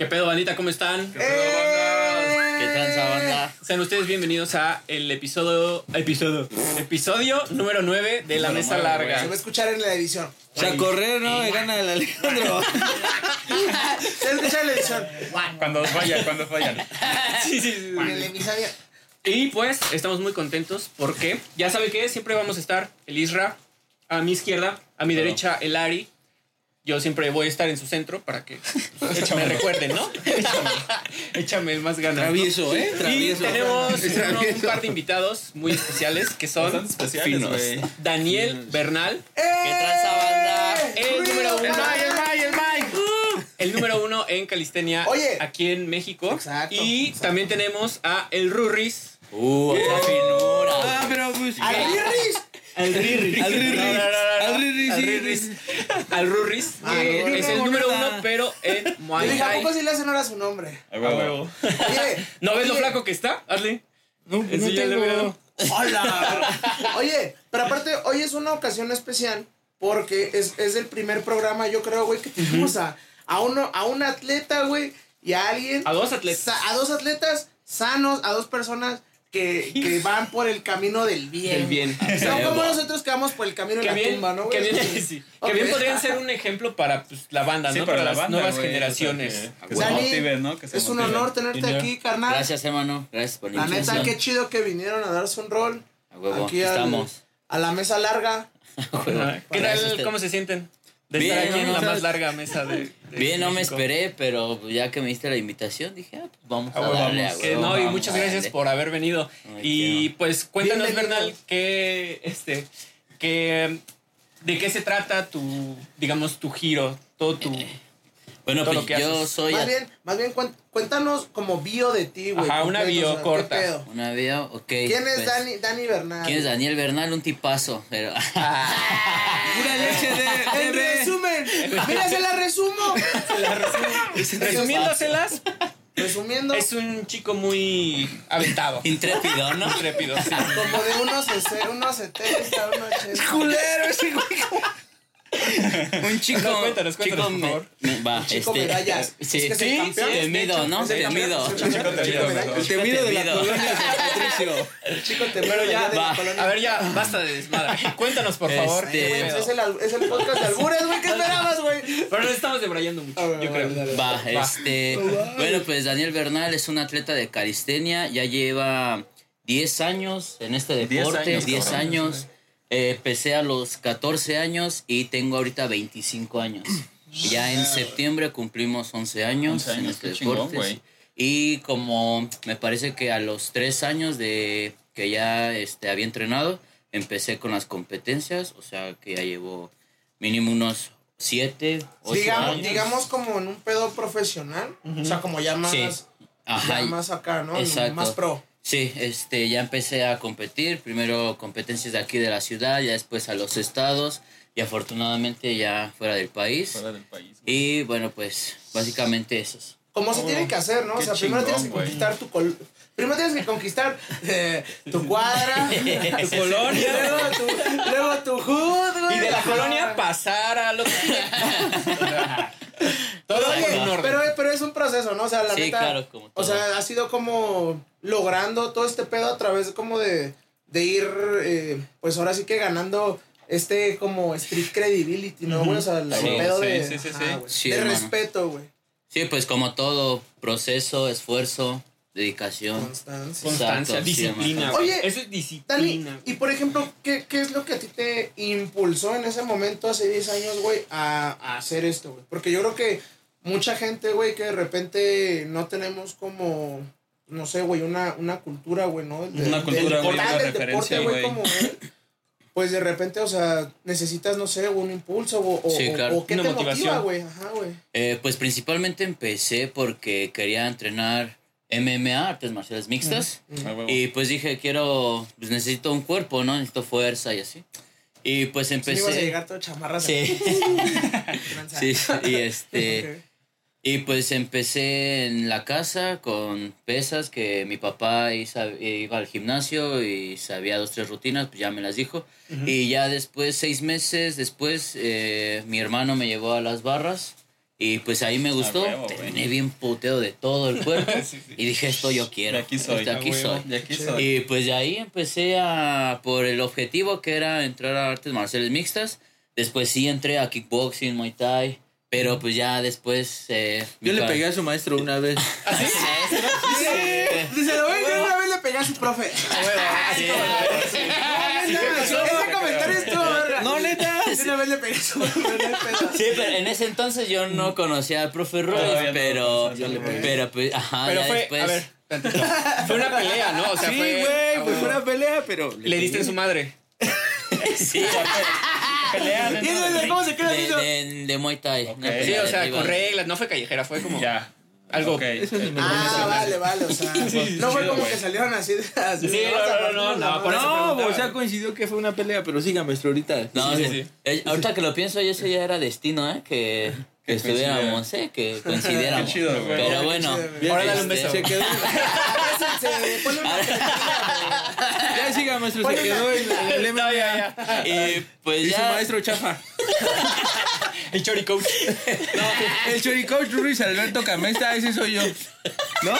¿Qué pedo, bandita? ¿Cómo están? ¡Eh! ¿Qué tranza, banda? Sean ustedes bienvenidos a el episodio episodio episodio número 9 de la mesa Se larga. va a escuchar en la edición. O sea, correr, ¿no? Me gana el Alejandro. Se va a escuchar en la edición. Cuando fallan, cuando fallan. Sí, sí, sí, En el sí. episodio. Y pues estamos muy contentos porque ya sabe que siempre vamos a estar el Isra a mi izquierda, a mi derecha el Ari. Yo siempre voy a estar en su centro para que pues, me recuerden, ¿no? Échame más ganas. ¿no? Travieso, ¿eh? Y Travieso. tenemos uno- un par de invitados muy especiales que son especiales. Daniel Bernal, ¿Qué tranza, banda? el número uno. El Mike, el Mike. el número uno en calistenia Oye. aquí en México. Exacto, y exacto. también tenemos a el Rurris. Uh, esa finura. Ah, pero pues. ¡Al Birris! Al Rurris. Al Rurris. Al Rurris, Al sí, Rurris. sí. Al Rurris. Ah, que no, es no, el no, número no. uno, pero en Yo Muay dije, ¿a Thai. poco sí le hacen ahora su nombre? A huevo. Oye. ¿No ves lo flaco que está? Hazle. No, no tengo. mira. Hola. Oye, pero aparte, hoy es una ocasión especial porque es, es el primer programa, yo creo, güey, que tenemos a, a, uno, a un atleta, güey, y a alguien. A dos atletas. a dos atletas sanos, a dos personas que, que van por el camino del bien. Del bien. No como nosotros que vamos por el camino de la bien, tumba, ¿no, que bien, sí. Ok. que bien podrían ser un ejemplo para pues, la banda, Sí, ¿no? para Para, la las banda, nuevas güey, generaciones. que, que se Dani, motiven, ¿no? Que se Es un honor tenerte aquí, carnal. Gracias, hermano. Gracias por la La neta, qué chido que vinieron a darse un rol. A huevo, aquí al- estamos. a la mesa larga. ¿Qué tal? ¿Cómo se sienten? De Bien, estar aquí en la ¿no? más larga mesa de. de Bien, no me esperé, pero ya que me diste la invitación, dije, ah, pues vamos a Ah, bueno, darle. vamos. a Que huevo, no, y vamos muchas a gracias darle. por haber venido. Ay, y pues cuéntanos, Bienvenido. Bernal, que este, que de qué se trata tu, digamos, tu giro, todo tu. Bueno, todo pues lo que yo haces. soy más bien, más bien cuéntanos como bio de ti, güey. Ajá, una bio o sea, ¿qué corta. una vida, ok. ¿Quién es pues, Dani, Dani Bernal? ¿Quién es Daniel Bernal? Un tipazo, pero... Pura leche de En resumen, mira, se la resumo. Resumiéndoselas, Resumiendo, es un chico muy aventado. Intrépido, ¿no? Intrépido. sí. como de unos, unos 70, unos 80. culero ese güey. Un chico. No, cuéntanos, cuéntanos, chico por favor. me- va, Chico este, medallas. Sí, Es que es el sí, temido, ¿no? Es el Temido. es el Chico el chico temido, mejor. Temido de la Temido. colonia San Patricio. El chico te Pero ya, de la va. colonia. A ver, ya, basta de desmadre. Cuéntanos, por favor. Este, pues es, el, es el podcast de albures, güey. ¿Qué esperabas, güey? Pero nos estamos debrayando mucho, ver, yo creo. dale, Va, este. Bueno, pues Daniel Bernal es un atleta de calistenia. Ya lleva 10 años en este 10 deporte. años, 10 cabrón. años. Eh, empecé a los 14 años y tengo ahorita 25 años. Ya en septiembre cumplimos 11 años, 11 en años, este qué chingón, deporte. Y como me parece que a los 3 años de que ya este, había entrenado, empecé con las competencias. O sea que ya llevo mínimo unos 7, 8 Digamos, años. digamos como en un pedo profesional. O sea, como ya más, Sí. ya Ajá, y- más acá, ¿no? Exacto. Más pro. Sí, este, ya empecé a competir, primero competencias de aquí de la ciudad, ya después a los estados y afortunadamente ya fuera del país. Fuera del país. güey. Y bueno, pues básicamente esos. Como se Oh, tiene que hacer, ¿no? O sea, primero tienes que güey. conquistar tu col Primero tienes que conquistar eh, tu cuadra, Tu colonia. luego tu, luego tu hood, güey. Y de la colonia pasar a lo que Todo Oye, un orden. pero, pero es un proceso, ¿no? O sea, la Sí, neta. claro, como O todo. sea, ha sido como logrando todo este pedo a través como de, de ir, eh, pues ahora sí que ganando este como street credibility, ¿no, güey? O sea, el Sí, pedo sí, de, sí, sí, ajá, sí. güey, Sí, de respeto, güey. Sí, pues como todo, proceso, esfuerzo, dedicación. Constancia. Constancia, Exacto, disciplina. Oye, eso es Dani, disciplina. y por ejemplo, ¿qué, ¿qué es lo que a ti te impulsó en ese momento, hace 10 años, güey, a, a hacer esto, güey? Porque yo creo que mucha gente, güey, que de repente no tenemos como, no sé, güey, una, una cultura, güey, ¿no? Del- Una del cultura, güey, deporte, una referencia, güey. Pues de repente, o sea, necesitas, no sé, un impulso o, o, Sí, o- claro. o qué Una te motivación. motiva, güey. Ajá, güey. Eh, pues principalmente empecé porque quería entrenar MMA, artes marciales mixtas. Ah, huevo. Y pues dije, quiero, pues necesito un cuerpo, ¿no? Necesito fuerza y así. Y pues Sí, empecé... ibas a llegar todo chamarras. Sí. sí, y este... Y pues empecé en la casa con pesas que mi papá iba, al gimnasio y sabía dos, tres rutinas, pues ya me las dijo. Y ya después, seis meses después, eh, mi hermano me llevó a las barras Y pues ahí me gustó. huevo, bien puteo de todo el cuerpo. Sí, sí. Y dije, esto yo quiero. De aquí soy. Esto aquí soy. De aquí soy. Y pues de ahí empecé a, por el objetivo que era entrar a artes marciales mixtas. Después sí entré a kickboxing, muay thai. Pero pues ya después... Eh, Yo le pegué a su maestro una vez. Dice, güey, yo una vez le pegué a su profe. Sí, Ese comentario estuvo verga. No, neta. Yo una vez le pegué a su profe. Sí, pero en ese entonces yo no conocía al profe Roy, pero, pero pues, ajá, Pero ya fue, después. a ver, tantito. fue una pelea, ¿no? O sea, Sí, fue. güey, pues fue una pelea, pero. Le diste en su madre. sí, ¿cómo se queda de, de, de Muay Thai. Sí, Sí, o sea, con reglas, no fue callejera, fue como Ya. algo. Ok. Eso ni me Ah, vale, vale, o sea, no fue como que salieron así de así Sí, no, no, no, no, por No, o sea, coincidió que fue una pelea, pero siga, maestro, ahorita. No, Sí, sí, sí. Eh, ahorita que lo pienso, eso ya era destino, ¿eh? Que, que estuviéramos, ¿eh? Que coincidiéramos. Qué chido, güey. Pero bueno. Ahora dale un beso. Se quedó. Se pone una Ya siga, maestro, se quedó en, el No, MMA. ya, ya. Y pues Y su ya. maestro chafa. El Chori Coach. El choricoach Ruiz Alberto Camesta, ese soy yo. ¿No?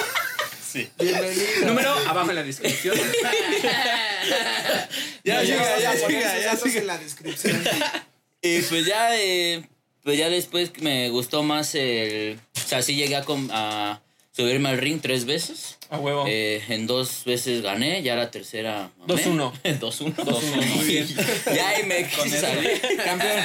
Sí. Bienvenido. Número abajo en la descripción. Ya, siga, ya siga, ya siga. en la descripción. Y pues ya, eh, pues ya después me gustó más el. O sea, sí llegué a, com- a subirme al ring tres veces. A huevo. Eh, en dos veces gané, ya la tercera. mamé. 2-1. 2-1. 2-1, muy bien. Ya ahí me salí. Campeón.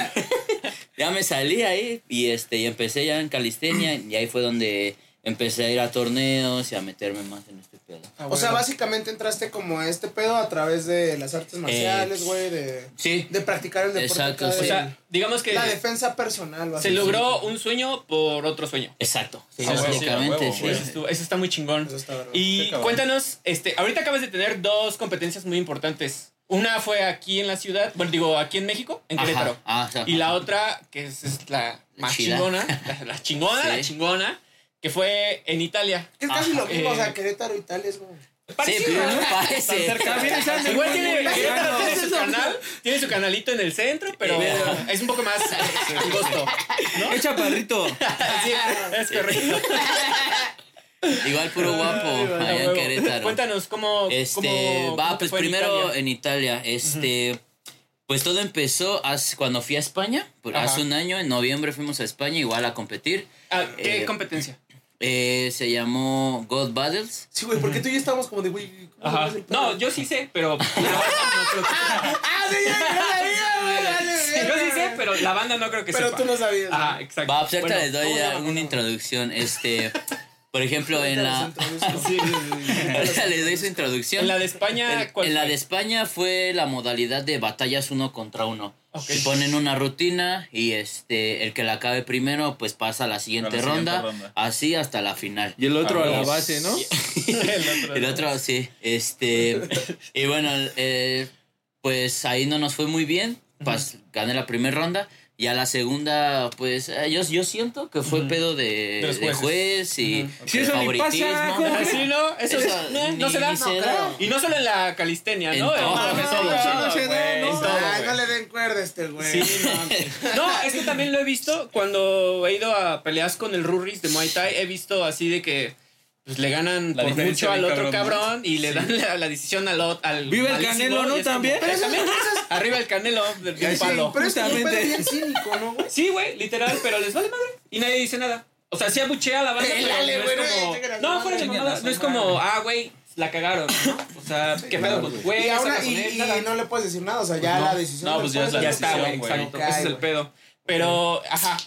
ya me salí ahí y este y empecé ya en calistenia y ahí fue donde empecé a ir a torneos y a meterme más en este pedo. A O sea, básicamente entraste como a este pedo a través de las artes marciales, güey, de, Sí. de practicar el deporte. Exacto, sí. O sea, digamos que la defensa personal. se logró un sueño por otro sueño. Exacto. Sí, Ah, básicamente, huevo, sí. güey. Eso, está muy chingón. Eso está. Y cuéntanos, este, ahorita acabas de tener dos competencias muy importantes. Una fue aquí en la ciudad, bueno, digo, aquí en México, en Ajá, Querétaro. ah, o sea, Y la otra, que es, es la más Chida. chingona, la, la chingona, Sí. la chingona, que fue en Italia. Es casi Ajá, lo mismo, eh, o sea, Querétaro, Italia es como... Sí, Parecido, pero ¿no? no parece. De Igual tiene, Querétaro tiene su canal, tiene su canalito en el centro, pero es un poco más angosto. ¡Qué chaparrito! Sí, es correcto. Igual puro guapo allá en Querétaro. Cuéntanos cómo. Este, cómo- va, cómo pues fue en primero Italia. en Italia, este, pues todo empezó cuando fui a España, Ajá. hace un año, en noviembre fuimos a España igual a competir. Ah, ¿Qué eh, competencia? Eh, se llamó God Battles. Sí, güey, porque tú y yo estábamos como de, güey. No, yo sí sé, pero. la banda no creo que sepa. Ah, sí, la vi, güey, Yo sí sé, pero la banda no creo que Pero sepa. tú no sabías. Ajá, exacto. Va, ahorita Bueno, les doy ¿cómo se ya una introducción. Este, por ejemplo, en la. sí, sí, les doy su introducción. En la de España, En, ¿cuál en la fue? de España fue la modalidad de batallas uno contra uno. Ok. Se ponen una rutina y este el que la acabe primero pues pasa a la siguiente, A la siguiente ronda, ronda. así hasta la final. Y el otro a la base, ¿no? El otro. El otro sí, este y bueno, eh, pues ahí no nos fue muy bien, pas- gané la primera ronda y a la segunda pues eh, yo, yo siento que fue pedo de, De los de jueces. juez y Sí, eso ni pasa, favoritismo. ¿cómo sí, ¿no? Eso, Eso es- no, no ni- se da. ni se No. Y no solo en la calistenia, En ¿no? todo. No, todo. no, no se da, no. todo, Ay, güey. no le den cuerda a este güey. Sí, no. No, es que también lo he visto cuando he ido a peleas con el Rurris de Muay Thai. He visto así de que pues, le ganan La por mucho al otro cabrón, cabrón, y le dan la, la decisión al, ot- al Viva el Canelo, ¿no? como- También. Pero También. pero eso es- Arriba el Canelo de, de un Sí, palo. Pero es bien cínico, ¿no, güey? Sí, güey, literal, pero les vale madre. Y nadie dice nada. O sea, sí abuchea a la banda, pero Dale, no güey, es no, como... No, fuera de Chingan mamada. a su No es como, ah, güey, la cagaron. ¿no? O sea, qué pedo, pues, güey, Y, ahora, con y, él, y no le puedes decir nada, o sea, ya no. la decisión. No, del pues ya es la Ya pues, está, güey, decisión, güey. exacto. Ese es el pedo. Pero, ajá.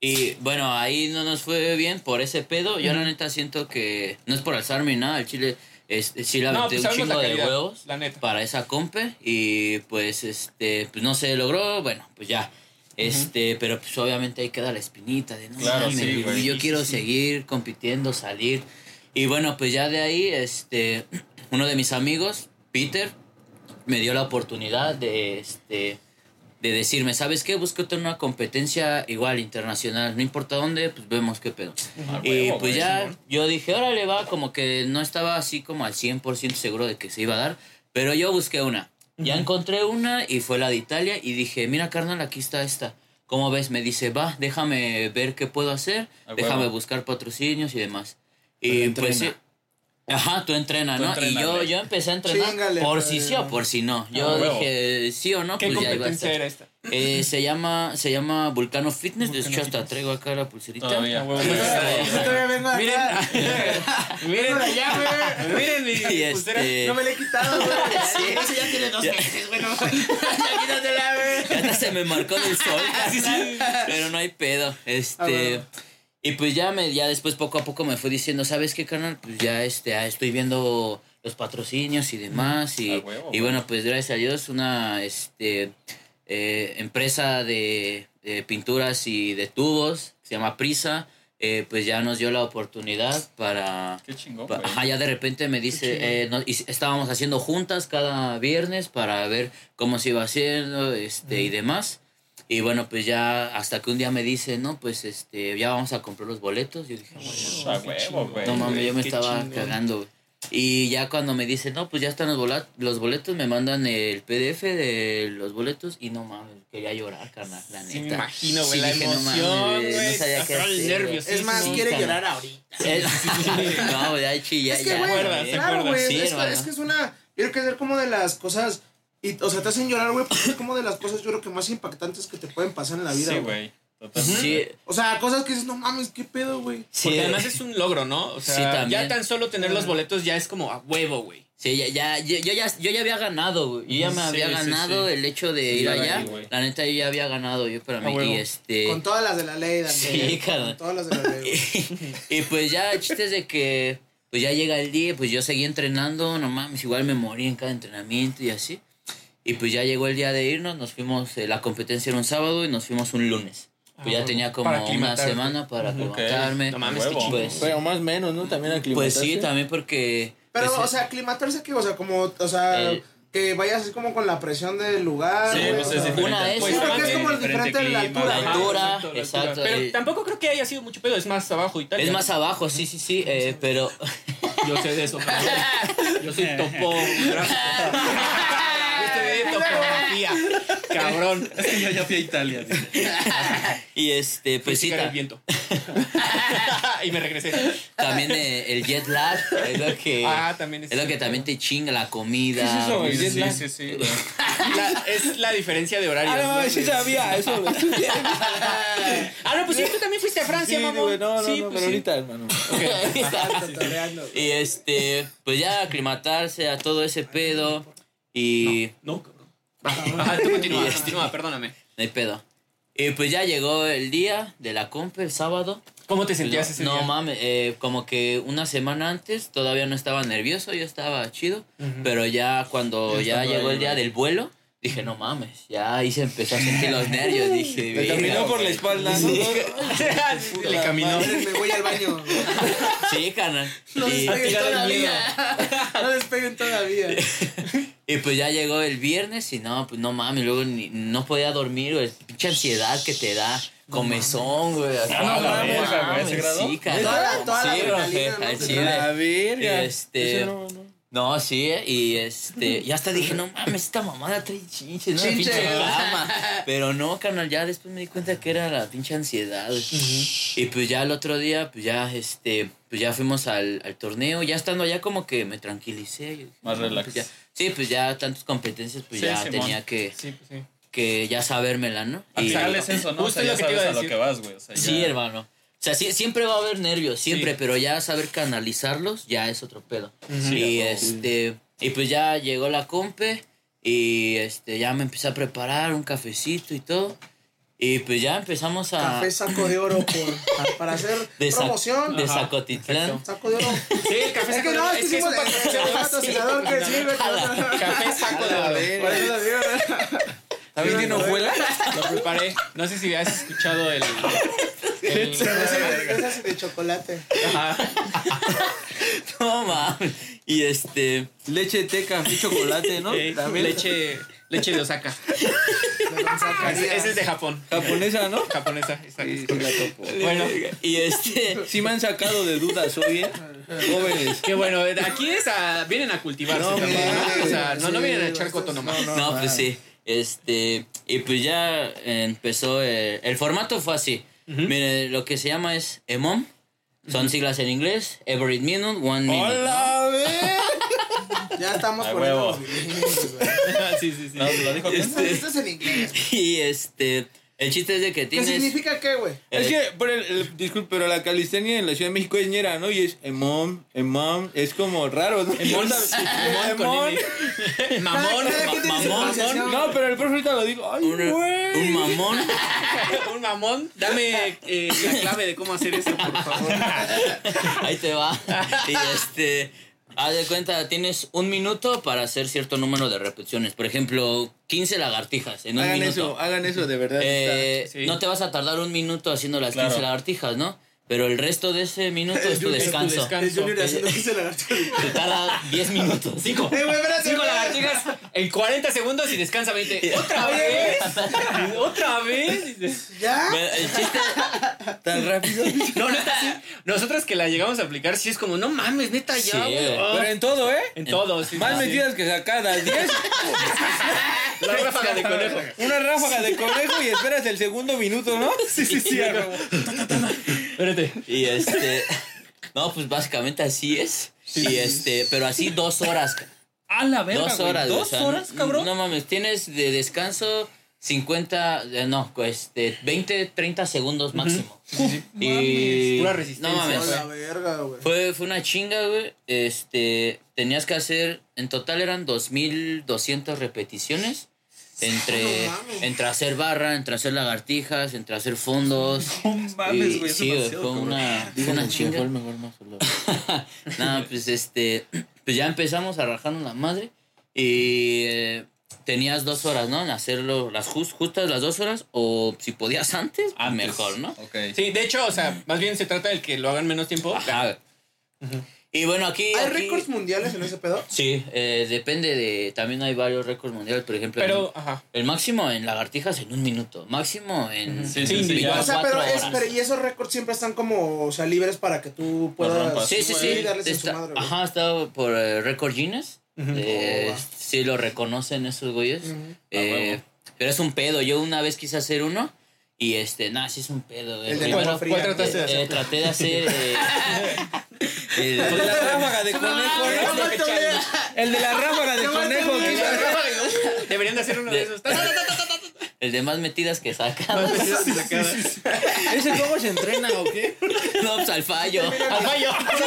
Y bueno, ahí no nos fue bien por ese pedo. Yo la neta siento que no es por alzarme ni nada, el chile es, sí la No, pues un chingo de huevos la neta. para esa compe y pues este pues no se logró, bueno, pues ya. Este, pero pues obviamente ahí queda la espinita de no Claro, mames, sí, güey, yo Sí, quiero sí. seguir compitiendo, salir. Y bueno, pues ya de ahí este uno de mis amigos, Peter, me dio la oportunidad de este de decirme, ¿sabes qué? Búscate una competencia igual internacional, no importa dónde, pues vemos qué pedo. Ah, y huevo, pues ya yo dije, órale, va, como que no estaba así como al 100% seguro de que se iba a dar, pero yo busqué una. Ya encontré una y fue la de Italia y dije, mira carnal, aquí está esta. ¿cómo ves? Me dice, va, déjame ver qué puedo hacer, déjame huevo. buscar patrocinios y demás. Y pues. Ajá, tú entrena, Tú ¿no? y yo, yo empecé a entrenar Chíngale, por padre. si sí o por si no. Yo A huevo. dije, sí o no, ¿Qué pues ya iba a estar. era esta? Eh, se llama se llama Vulcano Fitness, de hecho hasta traigo acá la pulserita. Todavía. A huevo, Sí, me gusta. sí. Yo todavía vengo Miren, acá. miren, allá, güey. miren mi Y pulsera. este- No me la he quitado, güey. Sí. Eso ya tiene dos Ya. meses, güey. no. Ya quítatela, güey. Hasta se me marcó en el sol. Pero no hay pedo. Este. Ah. Y pues ya me, ya después poco a poco me fue diciendo, ¿sabes qué, canal? Pues ya este, ah, estoy viendo los patrocinios y demás. Y, A huevo, y bueno, pues gracias a Dios, una este eh, empresa de, de pinturas y de tubos, que se llama Prisa, eh, pues ya nos dio la oportunidad para Qué chingón. Ajá, ya de repente me dice, eh, no- y estábamos haciendo juntas cada viernes para ver cómo se iba haciendo este, y demás. Y bueno, pues ya hasta que un día me dice, no, pues este, ya vamos a comprar los boletos. Yo dije, "Bueno, A huevo, güey. no mames, yo me estaba chingón. cagando. Y ya cuando me dice, no, pues ya están los, bola- los boletos, me mandan el PDF de los boletos y no mames, quería llorar, carnal, la neta. Sí, me imagino, güey, Sí, la dije, no mames, emoción, güey, güey. no sabía qué hacer, Es más, sí, quiere carnal. llorar ahorita. No, ya chilla, Es que, ya. güey, acuerdas, güey. ¿te claro, güey. Sí, es, es que es una. Yo creo que es como de las cosas. Y, o sea, te hacen llorar, güey, porque es como de las cosas, yo creo que más impactantes que te pueden pasar en la vida, Sí, güey. güey. Totalmente. Sí, O sea, cosas que dices, no mames, qué pedo, güey. sí, Porque además es un logro, ¿no? O sea, Sí, también. ya tan solo tener los boletos ya es como a huevo, güey. sí, ya, ya, yo, yo ya, yo ya había ganado, güey. Yo ya me Sí, había ganado sí. el hecho de Sí, ir allá. La neta, yo ya había ganado yo para A mí. Y este. Con todas las de la ley, Daniel. Sí, carnal. Con todas las de la ley. güey. y pues ya, el chiste es de que. Pues ya llega el día, pues yo seguí entrenando, no mames, igual me morí en cada entrenamiento y así. Y pues ya llegó el día de irnos, nos fuimos, eh, la competencia era un sábado y nos fuimos un lunes. Pues Ah, ya tenía como una semana para aclimatarme. No mames. Pues, Pero más o menos, ¿no? También pues aclimatarse. sí, también porque. Pero, pues, o sea, aclimatarse que, o sea, como, o sea, El- que vayas así como con la presión del lugar. Sí, pues o es diferente. Una es- Sí, Pues, porque es como el diferente diferente de la clima, altura. la altura, exacto, la exacto. Pero el- tampoco creo que haya sido mucho pedo, es más abajo Italia. Es más abajo, sí, sí, sí, eh, pero Yo sé de eso. Yo soy topógrafo. Cabrón. Es que yo ya fui a Italia. y este, pues sí, ta- viento. y me regresé. también eh, el jet lag es lo que Ah, también es es lo que también te chinga la comida. ¿Qué es eso? Sí, jet sí, lag. sí, sí, güey. La- es la diferencia de horarios. Ah, no, ¿no? sí sabía eso, Ah, no, pues sí, tú también fuiste a Francia, mamá. no, no, sí, no, pues pero sí. ahorita, hermano. Toreando. Y este, pues ya aclimatarse a todo ese pedo y No, Ajá, tú continúa, este- continúa, perdóname. no hay pedo. Y pues ya llegó el día de la compa, el sábado. ¿Cómo te sentías no, ese no día? mames, eh, como que una semana antes todavía no estaba nervioso, yo estaba chido, pero ya cuando Ya ya llegó ahí, el día del vuelo, dije, no mames, ya ahí se empezó a sentir los nervios, dije, Me caminó "Verga, por la güey". espalda, ¿no? Sí, le caminó. Me voy al baño. Sí, carnal. No despeguen todavía. No despeguen todavía. Y pues ya llegó el viernes y no, pues no mames, luego ni- no podía dormir, güey, pinche ansiedad que te da. Comezón, güey. así, Ah, no mames. Sí. Toda la- toda Sí, güey, ¿no? al Te chile. La verga. Este- no, no. No, sí, y este, y hasta dije, no mames, esta mamada trae chinches, ¿no? La Chinche. pinche cama. Pero no, carnal, ya después me di cuenta que era la pinche ansiedad. güey. Y pues ya el otro día, pues ya, este, pues ya fuimos al, al torneo, ya estando allá como que me tranquilicé. Más no, relax. pues ya- sí, pues ya tantas competencias, pues Sí, ya Simón. tenía que, Sí, pues sí. que ya sabérmela, ¿no? Al Y- final es eso, ¿no? O Justo sea, lo ya que te iba sabes a a lo decir. que vas, güey. O sea, Sí, ya- hermano. O sea, sí- siempre va a haber nervios, siempre, Sí. pero ya saber canalizarlos ya es otro pedo. Sí, y este, y pues ya llegó la compe y este ya me empecé a preparar un cafecito y todo. Y pues ya empezamos a Café saco de oro por, para hacer de, promoción. de Zacotitlán. Saco de oro. Sí, el café saco de no, oro. es que es que es un patrocinador. que sirve. Café saco de oro. Por eso lo digo. ¿También tiene hojuela? Lo preparé. No sé si has escuchado el. el- de chocolate. Ajá. No mames. Y este, Leche, té, café, chocolate, ¿no? Eh, También. leche, leche de Osaka. Gonzaga. Ese, ese es de Japón. Japonesa, ¿no? Japonesa, exacto. Sí, sí la topo. Bueno, y este, Sí me han sacado de dudas hoy, ¿eh? Jóvenes. qué bueno. Aquí es a, vienen a cultivarse No, también, mira, ¿no? O sea, no, no vienen a echar coto nomás. no, no, pues sí. Este, y pues ya empezó, eh, el formato fue así. Mire, lo que se llama es EMOM, son siglas en inglés, Every Minute, One Minute. ¡Hola, ve! Ya estamos A poniendo huevo. los. sí, sí, sí. No, lo dijo bien. Esto es en inglés. Y este, el chiste es de que ¿Qué tienes... significa qué, güey? Es que, por el, el- disculpe, pero la calistenia en la Ciudad de México es ñera, ¿no? Y es emom, emom, es como raro, ¿no? Emón, Emón. con M. Mamón, Cada- cada quien tiene su mamón, pronunciación. No, pero el profe ahorita lo digo. ¡Ay, un, güey! un mamón. un mamón. Dame eh, la clave de cómo hacer eso, por favor. Ahí te va. Y este, haz de cuenta, tienes un minuto para hacer cierto número de repeticiones. Por ejemplo, 15 lagartijas en un Hagan minuto. eso, hagan eso de verdad. Eh, Sí. No te vas a tardar un minuto haciendo las Claro. 15 lagartijas, ¿no? Pero el resto de ese minuto es tu descanso. tu. Es Junior haciendo 15 lagartijas. Te tarda 10 minutos. Cinco. Eh, güey, espérate, Cinco güey. lagartijas en 40 segundos y descansa 20. ¿Otra vez? ¿Otra vez? ¿Ya? El chiste, Tan rápido. No, neta, sí. Nosotros que la llegamos a aplicar, sí es como, no mames, neta, ya, Sí, güey. güey. Ah. Pero en todo, ¿eh? En todo, sí. Más sí. metidas que sacadas. 10, La ráfaga de conejo. una ráfaga de conejo y esperas el segundo minuto, ¿no? Sí, sí, sí. Espérate. y este. No, pues básicamente así es. Y este, pero así dos horas. A la verga, Dos güey. horas. ¿Dos o sea, horas, cabrón? No mames, tienes de descanso 50, eh, no, este, 20, 30 segundos máximo. Y Pura resistencia, No mames. No, la verga, güey. Fue, fue una chinga, güey. Este, tenías que hacer, en total eran 2200 repeticiones. Entre, No entre hacer barra, entre hacer lagartijas, entre hacer fondos. No mames, güey. sí, fue cabrón. una, fue una chinga. no, pues este, pues ya empezamos a rajarnos la madre y eh, tenías dos horas, ¿no? En hacerlo las jus- justas las dos horas o si podías antes, Antes. mejor, ¿no? Ok. Sí, de hecho, o sea, más bien se trata del que lo hagan menos tiempo. Ajá. Y bueno, aquí... ¿Hay aquí- récords mundiales en ese pedo? Sí, eh, depende de... También hay varios récords mundiales, por ejemplo. Pero, el, ajá. el máximo en lagartijas en un minuto. Máximo en... Sí. O sea, pero, 24 es, pero y esos récords siempre están como, o sea, libres para que tú puedas. Sí, sí, sí. darles en su Está- madre, ajá, está por eh, Record Guinness. Eh, Oh, sí lo reconocen esos güeyes. Eh, huevo. pero es un pedo. Yo una vez quise hacer uno y este, nada, sí es un pedo. El de Fría. ¿Cuál trataste de hacer? eh, traté de hacer... eh, el- de la ráfaga de conejo, No, ¿no? no, te olé. El de la ráfaga de conejo. que Deberían de hacer uno de esos. el de más metidas que sacadas. ¿Ese cómo se entrena o qué? no, pues al fallo. Al fallo, al Así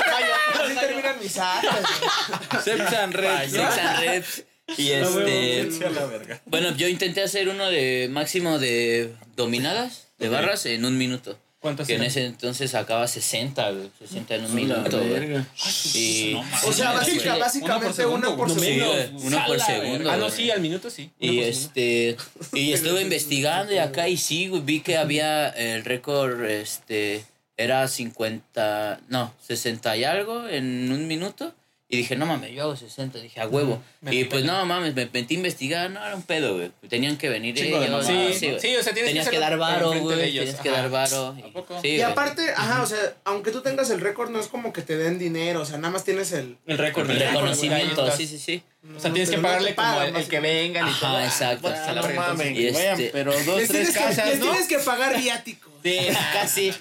fallo. terminan mis actas. Seps and reps, and reps. Y este. Sí, a la verga. Bueno, yo intenté hacer uno de máximo de dominadas, de barras, en un minuto. ¿Cuántos Que en eran? ese entonces sacaba 60, güey, 60 en un minuto, güey. verga. Y, O sea, Sí, básica- básicamente uno por segundo, menos. güey, uno por Sala, segundo. Ah, no, güey. sí, al minuto sí. Uno Y por segundo. este y estuve investigando y acá y sí, güey, vi que había el récord este era 50, no, 60 y algo en un minuto y dije, "No mames, yo hago 60", dije, "A huevo." Me y pues no mames, me metí a investigar, no era un pedo, güey. Tenían que venir Chingo ellos. no, Sí, güey. sí, o sea, tienes tenías que que dar varo, güey, tenías que ajá. dar varo. ¿A poco? Sí, Y aparte, ajá, o sea, aunque tú tengas el récord, no es como que te den dinero, o sea, nada más tienes el... El récord. el reconocimiento, sí, sí, sí. O sea, tienes que no pagarle te como el, el que vengan y Ajá, todo. exacto. Ah, a la No entonces. mames, Y que vayan, este- pero dos, tres que, casas, les ¿no? tienes que pagar viático. Sí, casi.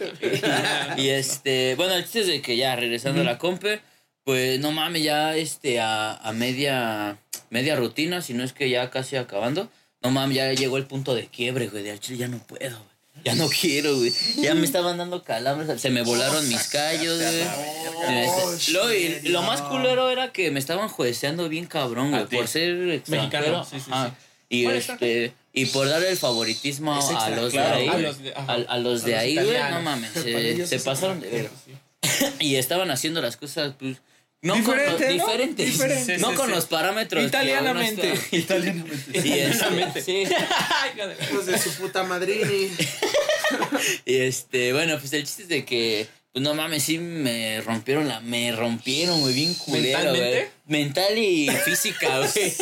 y este, bueno, el chiste es de que ya regresando a la compe, pues no mames, ya este a, a media media rutina, si no es que ya casi acabando, no mames, ya llegó el punto de quiebre, güey, de al chile ya no puedo, güey. Ya no quiero, güey. Ya me estaban dando calambres, se me volaron mis callos, güey. Este, Lo, y lo más culero era que me estaban jueceando bien cabrón, güey, por ser extranjero. Mexicano, sí, sí, sí. Y este y por darle el favoritismo a los claro, de ahí, a los de- ajá. a, a los de A los ahí, güey, no mames, Para se, pasaron de ver. y estaban haciendo las cosas, pues, no Diferente, con, ¿no? diferentes, Diferente. no Sí, con sí, los parámetros. que Italianamente. está- Italianamente. Y este, sí. Los de su puta madrini. Y este, bueno, pues el chiste es de que, pues no mames, sí me rompieron la, me rompieron, güey, bien culero, güey. ¿Mentalmente? Mental y física, güey.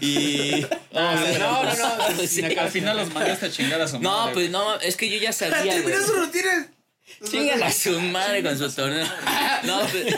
Y. No, no, no, no. Sí. Al final los mandaste a chingar a su No, madre. pues no, es que yo ya sabía, güey. Terminó su rutina. Chingan a su madre con su torneo. No, pues,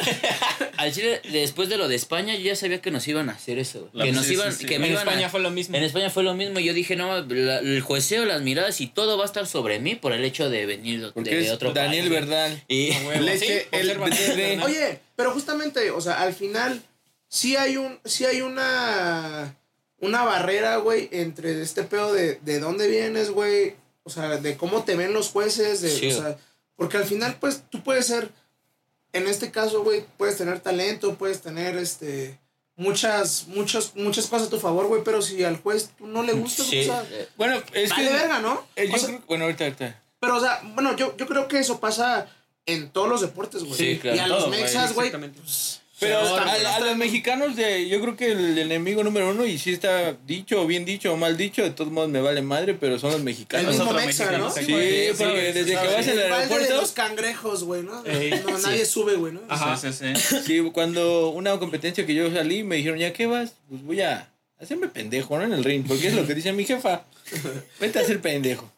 al Chile, después de lo de España, yo ya sabía que nos iban a hacer eso. La- Que nos sí, iban, sí, sí. que En a- España fue lo mismo. En España fue lo mismo. Yo dije, no, la- el jueceo, las miradas y todo va a estar sobre mí por el hecho de venir de, de otro Daniel país. Verdal. Y A huevo. Leche, Sí, por el carnal. Oye, pero justamente, o sea, al final sí hay un, sí hay una, una barrera, güey, entre este pedo de, de dónde vienes, güey, o sea, de cómo te ven los jueces, de, Sí. o sea, porque al final, pues, tú puedes ser, en este caso, güey, puedes tener talento, puedes tener, este, muchas, muchas, muchas cosas a tu favor, güey, pero si al juez tú no le gusta, Sí, o sea, eh, Bueno, es vale que. verga, ¿no? eh, yo O sea, creo- bueno, ahorita, ahorita. pero, o sea, bueno, yo, yo creo que eso pasa en todos los deportes, güey. Sí, claro, y a los todo, mexas, güey, exactamente. pues, Pero Sí, a, los mexicanos, de, yo creo que el, enemigo número uno, y si está dicho, o bien dicho, o mal dicho, de todos modos me vale madre, pero son los El mexicanos. mismo otro mexa, mexicano, ¿no? sí, Sí, güey, porque sí, desde que vas al El balde de aeropuerto, los cangrejos, güey, ¿no? Ey, no, nadie sube, güey, ¿no? Ajá. Sí, sí, sí. sí, cuando una competencia que yo salí, me dijeron, ¿ya qué vas? Pues voy a hacerme pendejo, ¿no? En el ring, porque es lo que dice mi jefa. Vete a hacer pendejo.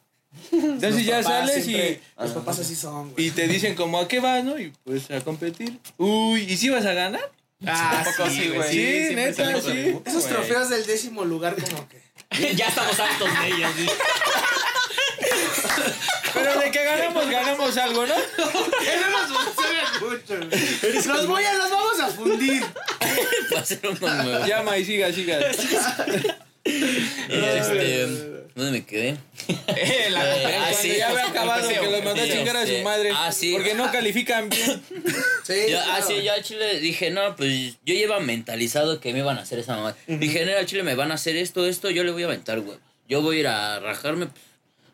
Entonces ya sales siempre- y, Los papás así son, güey. y te dicen como, ¿a qué vas, no? Y pues a competir. Uy, ¿y si vas a ganar? Ah, Tampoco sí, güey. Sí, neta, sí. Esos güey. trofeos del décimo lugar, como que. ya estamos hartos de ellos. ¿sí? Pero de que ganamos, ganamos algo, ¿no? Los voy a, los vamos a fundir. va a ser. Llama y siga, siga. Este, ¿Dónde me quedé? Eh, la- Eh, ah, sí. ya había acabado, que los mandó a chingar a su este, madre. ah, sí. Porque no califican bien. Sí, Yo, ah, sí, yo al chile dije, no, pues yo lleva mentalizado que me iban a hacer esa mamá. Dije, no, al chile me van a hacer esto, esto, yo le voy a aventar, güey. Yo voy a ir a rajarme, pues,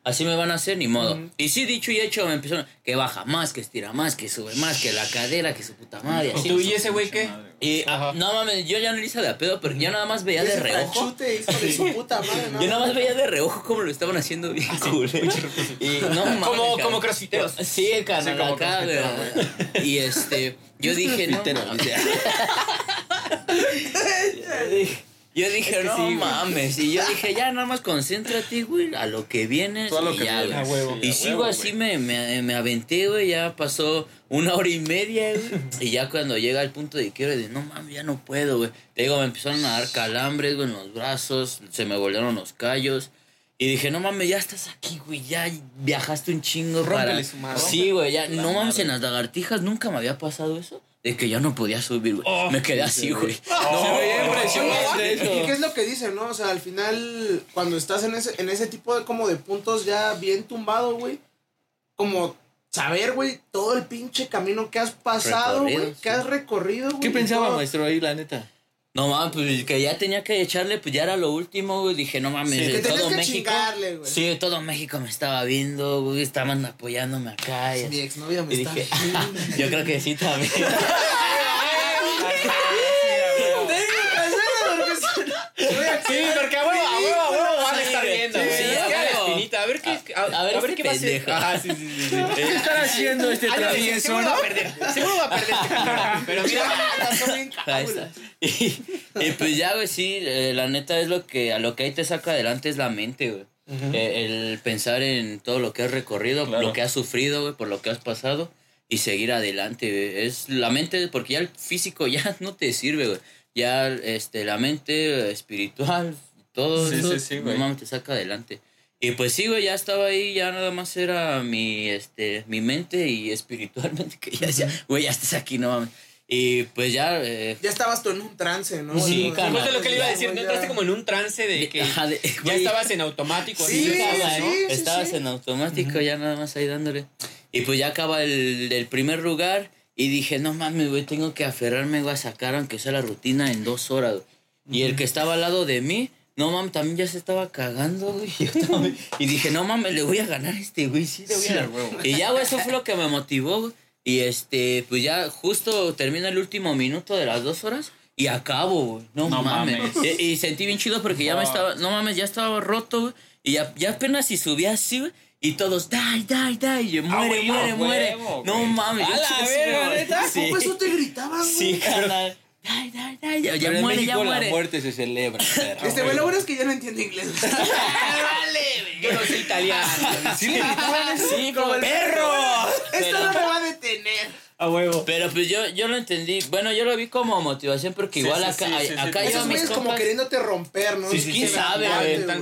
así me van a hacer, ni modo. Y sí, dicho y hecho, me empezaron, que baja más, que estira más, que sube más, que la cadera, que su puta madre, ¿Y así. tú y ese güey qué? Y, ah, no mames, yo ya no le hice de a pedo, pero yo nada más veía de reojo. hijo de su puta madre, ¿no? Yo nada más veía de reojo cómo lo estaban haciendo bien culero. Y no mames. Como, como crossfiteros. Sí, carnal, Sí, como acá. Y este, yo dije, no. Mames. Yo dije- no mames. Y yo dije, ya nada más concéntrate, güey, a lo que vienes. Tú a lo y que ya, vienes. huevo. Y sigo huevo, así, güey. me, me, me aventé, güey. Ya pasó una hora y media, güey. Y ya cuando llega el punto de quiero, de no mames, ya no puedo, güey. Te digo, me empezaron a dar calambres, güey, en los brazos. Se me volvieron los callos. Y dije, no mames, ya estás aquí, güey, ya viajaste un chingo Rómpele para... su madre. Sí, güey, ya, La no mames, madre. en las lagartijas nunca me había pasado eso. De que ya no podía subir, güey. me quedé así, güey. Veía impresionante ¿Y qué es lo que dicen, no? O sea, al final, cuando estás en ese, en ese tipo de como de puntos ya bien tumbado, güey, como saber, güey, todo el pinche camino que has pasado, güey, sí. que has recorrido, güey. ¿Qué pensaba, todo. maestro, ahí, la neta? No mames, pues que ya tenía que echarle, pues ya era lo último, güey. Dije, no mames, Sí, que todo que México. güey. Sí, todo México me estaba viendo, güey. Estaban apoyándome acá. Y, Mi exnovia me y está dije, viendo. yo creo que sí también. Sí, porque a huevo, a huevo, a huevo van a estar Sí, viendo. sí, güey. sí, Es a que a la huevo. espinita, a ver qué, a, ver a ver este qué va a hacer. pendejo. Ajá, sí, sí, sí. sí. ¿Qué están haciendo este travieso, seguro no? va a perder. Seguro va a perder este. Pero mira, Son bien Ahí está. Y, y pues ya, güey, sí, eh, la neta es lo que a lo que ahí te saca adelante es la mente, güey. Eh, el pensar en todo lo que has recorrido, Claro. lo que has sufrido, güey, por lo que has pasado y seguir adelante, güey. Es la mente, porque ya el físico ya no te sirve, güey. Ya este, la mente eh, espiritual, todo Sí, eso, sí, sí, güey. no mames, te saca adelante. Y pues sí, güey, ya estaba ahí, ya nada más era mi, este, mi mente y espiritualmente que ya decía, güey, ya estás aquí, no mames. Y pues ya, eh, Ya estabas tú en un trance, ¿no? Sí, Como- carnal. justo lo que le iba a decir, Ya, ¿no? ya. Entraste como en un trance de que Ajá, de- ya güey, estabas en automático. así, Sí, sí, ¿no? sí. Estabas en automático, ya nada más ahí dándole. Y pues ya acaba el, el primer lugar y dije, no mames, güey, tengo que aferrarme, güey, a sacar aunque sea la rutina en dos horas, güey. Y el que estaba al lado de mí, no mames, también ya se estaba cagando, güey. Yo también- Y dije, no mames, le voy a ganar a este, güey, sí, le voy a Sí, ganar. huevo. Y ya, güey, eso fue lo que me motivó, güey. Y este, pues ya justo termina el último minuto de las dos horas y acabo, güey. No, No mames. mames. Y, y sentí bien chido porque ya me estaba, no mames, ya estaba roto, güey. Y ya, ya apenas si subía así, güey. Y todos, die, die, die. Yo, muere, güey, muere, a muere. huevo, No mames. ¡A yo la verga, güey. neta! Sí. ¿Cómo eso te gritaban, güey? Sí, carnal. Ya, ya Pero en muere, México ya la muerte se celebra. perro. Este, lo bueno es que yo no entiendo inglés. Yo no soy italiano. ¿Sí perro. Esto no me va a detener. A huevo. Pero pues yo, yo lo entendí. Bueno, yo lo vi como motivación porque Sí, igual sí, acá, sí, hay- sí, acá sí. yo mis güeyes como queriéndote romper, ¿no? Sí, sí, ¿Quién sí, sabe.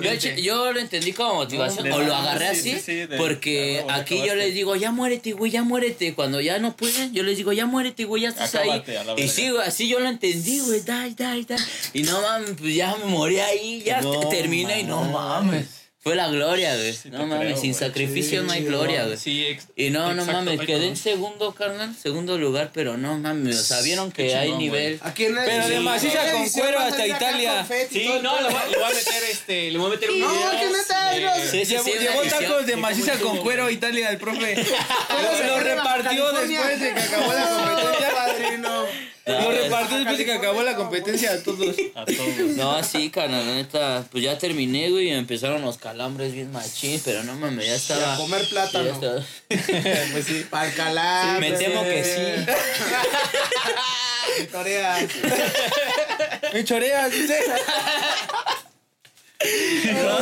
Yo, yo lo entendí como motivación No, o lo agarré sí, así sí, sí, de- porque aquí yo les digo, ya muérete, güey, ya muérete. Cuando ya no pueden, yo les digo, ya muérete, güey, ya estás Acábate, a la ahí. Y sí, güey, así yo lo entendí, güey, dai, dai, dai. Y no mames, pues ya me morí ahí, ya No terminé y no mames. Fue la gloria, güey. Sí, no mames, creo, sin sacrificio Sí, no hay sí, gloria, güey. Sí, Y no, no mames, quedé en segundo, carnal, segundo lugar, pero no mames, o sea, vieron que Qué hay chingón, nivel. Aquí en el, Pero de maciza con cuero hasta Italia. Sí, no, le voy, le voy a meter este, le voy a meter un No, que neta, Sí, sí, Llevó, tacos de maciza con cuero a Italia el profe. Lo repartió después de que acabó la competencia. Lo repartió después de que acabó la competencia a todos. A todos. No, sí, carnal, la neta, pues ya terminé, güey, y empezaron los calambres bien machín, pero no mames, ya Y estaba. a comer ya plátano. estaba- Pues sí. Para el calar. Me temo que sí. Corea. Me choreas, dice. No.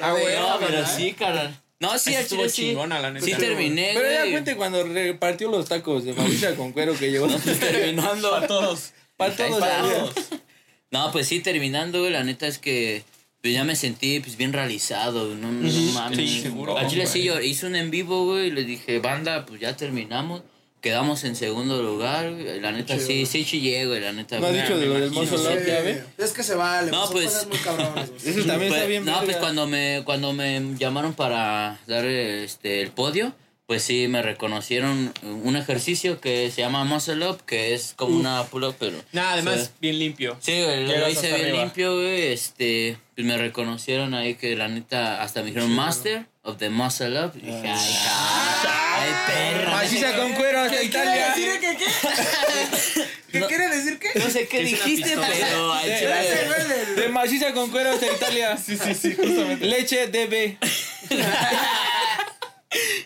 Ah, güey, No, pero ¿verdad? sí, carnal. No, sí, estuvo sí. chingona, la neta. Sí terminé, Pero ya cuente cuando repartió los tacos de maciza con cuero que llevó. Terminando. A todos. Para todos. Para todos. No, pues sí, terminando, güey, la neta es que pues ya me sentí pues bien realizado, no, no mames. Sí, seguro, Al chile güey. sí, yo hice un en vivo, güey, y les dije, banda, pues ya terminamos. Quedamos en segundo lugar. La neta sí, sí chillé, güey, la neta. ¿No has dicho de lo del mozo Love? Es que se vale. No, No, pues- pues. Muy cabrones. Eso también Pues, está bien. no, pues cuando me, cuando me llamaron para dar este, el podio, pues sí, me reconocieron un ejercicio que se llama Muscle Up, que es como una pull-up, pero... Nada, además, Sí. bien limpio. Sí, güey, lo hice bien arriba. limpio, güey. Este, pues me reconocieron ahí que la neta, hasta me dijeron Master of the Muscle Up. Y dije, ay, ja, ay, perra. Maciza con cuero hasta ¿Qué quiere Italia. decir que qué? ¿Qué No. quiere decir qué? No sé qué dijiste, pistola. pero De- De maciza con cuero hasta Italia. Sí, sí, sí, justamente. Leche DB.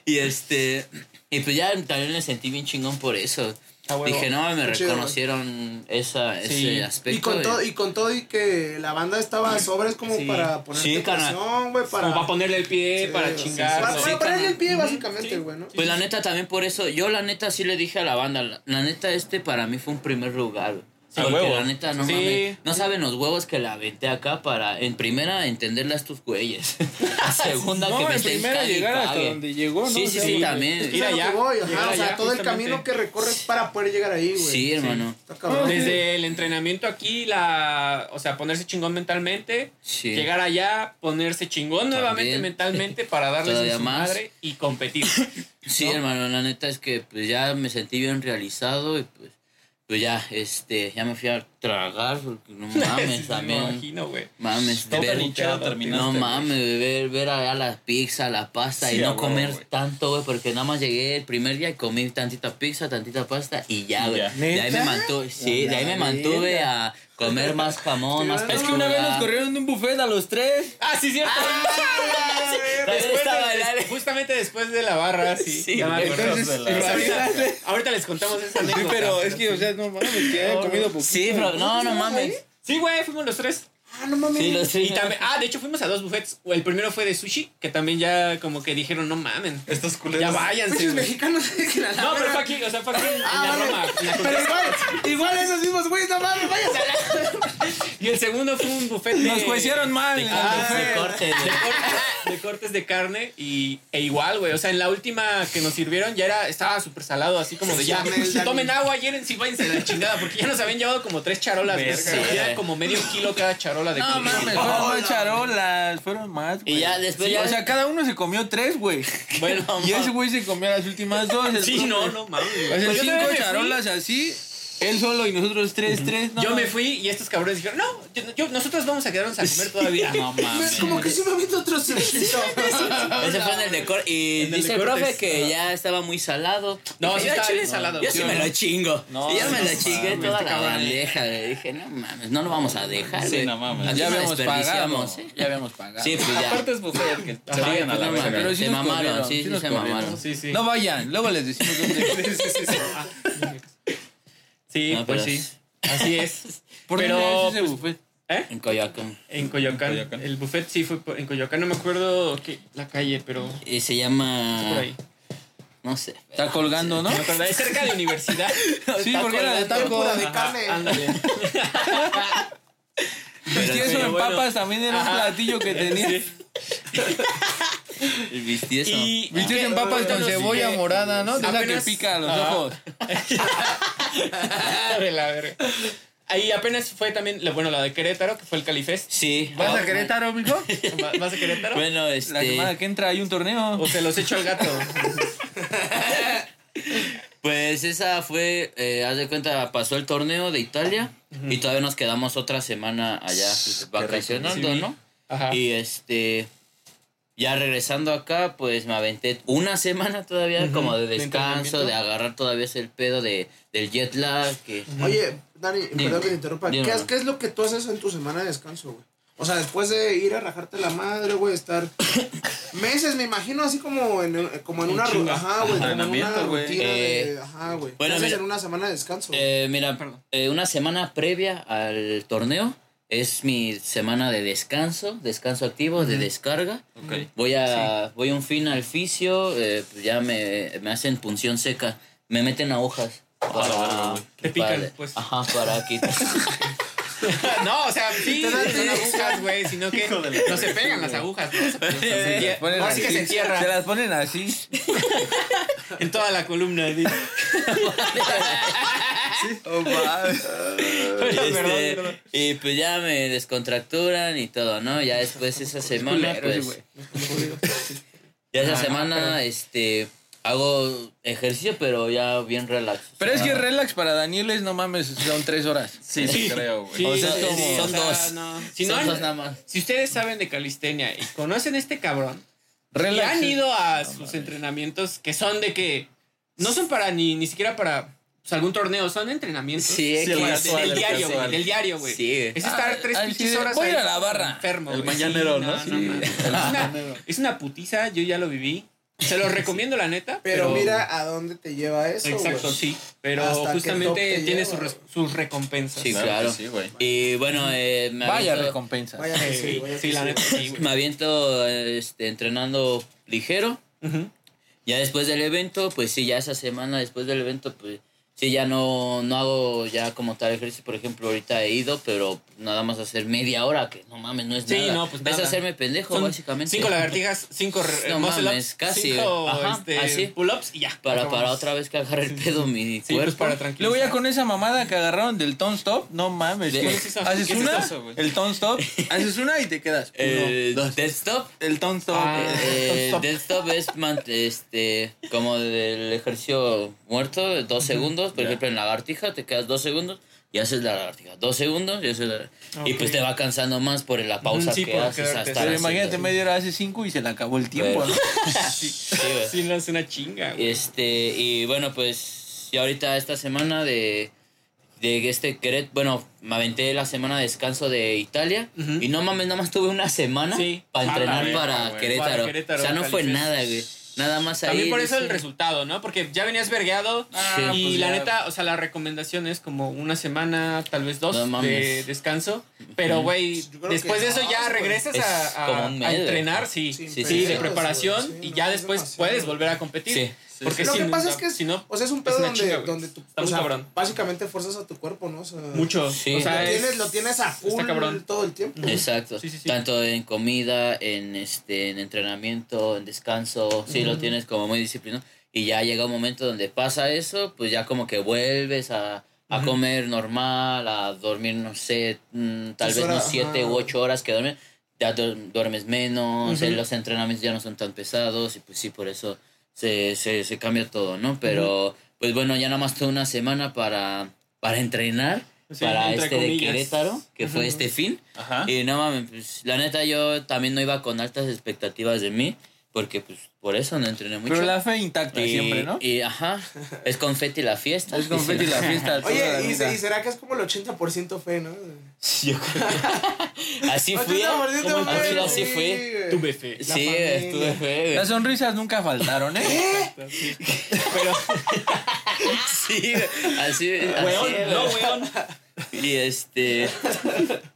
Y este, y pues ya también me sentí bien chingón por eso. Ah. Dije, no, me reconocieron esa, Sí. ese aspecto. Y con, de- todo, y con todo y que la banda estaba sobres como Sí. para ponerle Sí, presión, güey, para... Como para ponerle el pie, Sí, para chingar. Para, ponerle el pie, básicamente, sí. güey, ¿no? Pues la neta también por eso, yo la neta sí le dije a la banda, la, la neta este para mí fue un primer lugar. Sí, Porque huevo. la neta no Sí. mames, no saben los huevos que la aventé acá para en primera entenderle a estos güeyes. Segunda que No, me en estén primera llegar hasta cague. donde llegó, ¿no? Sí, O sí, sea, sí, también. Es Ir a allá, que voy, ajá, llegar o sea, todo el camino que recorres para poder llegar ahí, güey. Sí, hermano. Está cabrón. Desde el entrenamiento aquí, la, o sea, ponerse chingón mentalmente, Sí. llegar allá, ponerse chingón nuevamente mentalmente para darles en Todavía su más. madre y competir. Sí, ¿no? hermano, la neta es que pues ya me sentí bien realizado y pues, pues ya, este, ya me fui a tragar porque no mames, sí, Me también. imagino, güey. Mames, Todo ver-. No güey. mames, ver, ver allá la pizza, la pasta y Sí, no comer tanto, güey, porque nada más llegué el primer día y comí tantita pizza, tantita pasta y ya, güey. De ahí me mantuve, sí, de ahí me mantuve a comer más jamón, más Es que una vez nos corrieron de un buffet a los tres. Ah, sí, cierto. También Después de- justamente después de la barra, sí. Sí, ya me güey. acuerdo. Entonces, de la- ahorita, ahorita les contamos esa Sí, anécdota. pero es que, o sea, no mames, que hayan comido poquito. Sí, pero no, no mames. Sí, güey, fuimos los tres. Ah, no mames. Sí, los Y también, ah, de hecho fuimos a dos buffets. El primero fue de sushi, que también ya como que dijeron, no mamen. Estos Ya culeros. váyanse. Muchos güey. mexicanos la No, pero fue aquí, o sea, fue aquí en Ah, la vale. Roma. en la Pero igual, igual esos mismos güeyes, no mames, váyanse a la... Y el segundo fue un buffet de... Nos juiciaron mal. De Ah, cortes, de cortes, de, güey. cortes, de cortes de carne y e igual, güey. O sea, en la última que nos sirvieron ya era, estaba súper salado, así como de ya, Sí, tomen agua, llérense y váyanse la chingada, porque ya nos habían llevado como tres charolas, güey. Verga, Sí, era como medio kilo cada charola de No mames, fueron dos charolas, fueron más, güey. Y ya después Sí, ya. O sea, cada uno se comió tres, güey. bueno, Y ese güey se comió las últimas dos. Sí, no, no mames. O sea, Pues yo cinco también me fui. charolas así, él solo y nosotros tres, tres. No, Yo me fui y estos cabrones dijeron, no, yo- yo- nosotros vamos a quedarnos a comer todavía. No mames. Como que sí me visto otro. Ese fue en el de cor- Y En el dice de el profe cortes. que ya estaba muy salado. No, Dije, sí "Ya, estaba chile, bien salado. Yo sí Yo me no. lo chingo. No, y ya me lo chingué mames, toda este la cabrón. bandeja. güey. Dije, no mames, no lo vamos a dejar. Sí, güey. no mames. Aquí Ya no habíamos pagado. desperdiciamos, ¿eh? Ya habíamos pagado. Sí, pues ya. Aparte es buffet, que se Ajá, vayan a pues la no verga. mames, Pero sí se nos mamaron, corrieron, sí, sí sí nos se corrieron. mamaron. Sí, sí. No vayan, luego les decimos dónde. Sí, No, pues pero sí. Así es. ¿Por Pero, dónde es ese pues, buffet? ¿Eh? En Coyoacán. En Coyoacán. En Coyoacán. El buffet sí fue por- en Coyoacán. No me acuerdo qué, la calle, pero Y se por llama. ahí. No No sé. Está colgando, ¿no? Me acuerdo, Es cerca de universidad. Sí, porque era de taco. De carne. ándale. Vistieso Pero en bueno. papas también era un platillo que tenía. Sí. El. Y, en papas con cebolla morada, ¿no? De esa que pica a los ojos. de la verga. Ahí apenas fue también, la- bueno, la de Querétaro, que fue el Califest. Sí. ¿Vas a Querétaro, mijo? ¿Va- ¿Vas a Querétaro? Bueno, La este. semana que entra hay un torneo. O se los echo al gato. Pues esa fue, eh, haz de cuenta, pasó el torneo de Italia y todavía nos quedamos otra semana allá pues, vacacionando. ¿no? Ajá. Y este, ya regresando acá, pues me aventé una semana todavía como de De descanso, de agarrar todavía ese el pedo de, del jet lag, que... Oye, Dani, perdón que te interrumpa. ¿Qué. ¿Qué es lo que tú haces en tu semana de descanso, güey? O sea, después de ir a rajarte la madre, güey, estar meses, me imagino, así como en, como en una. Ajá, güey, como en una Entrenamiento, güey. rutina de. Eh, Ajá, güey. bueno, ¿Qué haces mira, en una semana de descanso? Eh, mira, Perdón. eh, una semana previa al torneo es mi semana de descanso, descanso activo, de descarga. Ok. Voy a voy un fin al fisio, eh, pues ya me, me hacen punción seca, me meten agujas. Para, Te pican, para- pues. Ajá, para quitar. no, o sea, sí, dan son agujas, güey, sino que no se pegan las agujas, ¿no? Se- se- se entierra. Ponen Ahora sí que así, se entierra Se las ponen así. en toda la columna. ¿sí? Oh. Este, y pues ya me descontracturan y todo, ¿no? Ya después esa semana, pues, ya esa semana, este, hago ejercicio, pero ya bien relax. Pero es que relax para Daniel es no mames, son tres horas. Sí, sí, creo, güey. Sí, O sea, sí, como- sí, son o sea, dos. no. Si, Son no dos nada más. si ustedes saben de calistenia y conocen a este cabrón, y Relax. han ido a sus entrenamientos que son de que no son para ni, ni siquiera para pues, algún torneo, son entrenamientos. Sí, de- X. del casual, el diario, güey. Del diario, güey. Sí. Es estar Ah, tres ah, pinches sí, horas voy a ahí ir a la barra. Enfermo, El mañanero, Sí, ¿no? no, Sí. no mames. es, una, es una putiza, yo ya lo viví. Se los recomiendo, la neta. pero, mira a dónde te lleva eso. Exacto, sí. Pero Hasta justamente te tiene lleva, sus, recompensas. Sí, Claro claro. que sí, güey. Y bueno, eh, me Vaya aviento, recompensa. Vaya que sí, Sí, vaya sí, que la sí. neta, sí, güey. me aviento este, entrenando ligero. Ya después del evento, pues sí, ya esa semana después del evento, pues sí, ya no, no hago ya como tal ejercicio. Por ejemplo, ahorita he ido, pero nada más hacer media hora, que no mames, no es Sí, nada. no, pues Es nada. hacerme pendejo, Son básicamente. Cinco lagartijas, cinco No mames, ups, casi, cinco ajá, este, así. pull-ups y ya. Para, para otra vez que agarre el pedo mi Sí, cuerpo. pues para tranquilizar. Luego ya con esa mamada que agarraron del tone stop, no mames. ¿Qué es eso? Haces ¿Qué es una, eso, güey? el tone stop, haces una y te quedas. El Uno, dos. desktop. El tone stop. Ah. Eh, Stop. desktop es man- este como del ejercicio muerto, dos segundos. Por Ya. ejemplo, en lagartija te quedas dos segundos y haces la lagartija. Dos segundos y haces la- Y Ok. pues te va cansando más por la pausa sí, que haces hasta Pero imagínate, siguiente. media hora hace cinco y se le acabó el tiempo, Pero- ¿no? Sí, Sí, no es una chinga, güey. Este, y bueno, pues, y ahorita esta semana de, de este Querétaro, bueno, me aventé la semana de descanso de Italia y no mames, nada más tuve una semana Sí. para entrenar para. Querétaro. Para Querétaro, O sea, no fue nada, güey. Nada más ahí. También por eso el resultado, ¿no? Porque ya venías vergueado Ah, y pues la ya. neta, o sea, la recomendación es como una semana, tal vez dos No de descanso. Pero, güey, después de eso no, ya regresas Es a, entrenar, sí, sí, Sí, de sí. preparación Sí, y ya es después puedes volver a competir. Sí. Porque Lo que no- pasa es que si no, o sea, es un pedo donde, chinga, donde tú, o sea, cabrón. básicamente fuerzas a tu cuerpo, ¿no? O sea, mucho. Sí. O sea, lo, es- tienes, lo tienes a full cabrón. todo el tiempo. Exacto. Sí, sí, sí. Tanto en comida, en este, en entrenamiento, en descanso, sí lo tienes como muy disciplinado. Y ya llega un momento donde pasa eso, pues ya como que vuelves a, a comer normal, a dormir, no sé, mm, tal vez no horas, siete ajá. u ocho horas que duermes, ya du- duermes menos, los entrenamientos ya no son tan pesados y pues sí, por eso se, se, se cambia todo, ¿no? Pero pues bueno, ya nada más tuve una semana para, para entrenar. Sí, para este de. Querétaro, que fue este fin. Ajá. Y no mames, pues la neta yo también no iba con altas expectativas de mí, porque pues por eso no entrené mucho. Pero la fe intacta y, siempre, ¿no? Y ajá, es confeti la fiesta. Es confeti la fiesta. Oye, ¿y, será que es como el 80% fe, no? Yo creo- así fui. 80% como fe, así, así güey. Tuve fe. La Sí, familia. estuve fe. Las sonrisas nunca faltaron, ¿eh? Pero, Sí, así, así, weón, no, güey. weón. Y este.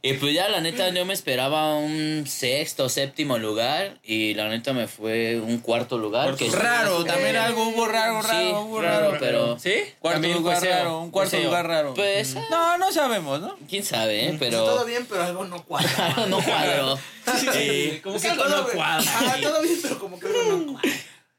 Y pues ya, la neta, yo me esperaba un sexto, séptimo lugar. Y la neta me fue un cuarto lugar. Que Raro, también algo hubo raro, raro, Sí, hubo raro, raro. pero- ¿Sí? Cuarto También lugar jueceo, raro, un cuarto lugar raro. Pues, No, no sabemos, ¿no? quién sabe, ¿eh? Pero... Todo Pero. bien, pero algo no cuadra. no cuadro. Y, Como Es que algo no cuadra. Ah, todo bien, pero como que algo no cuadra.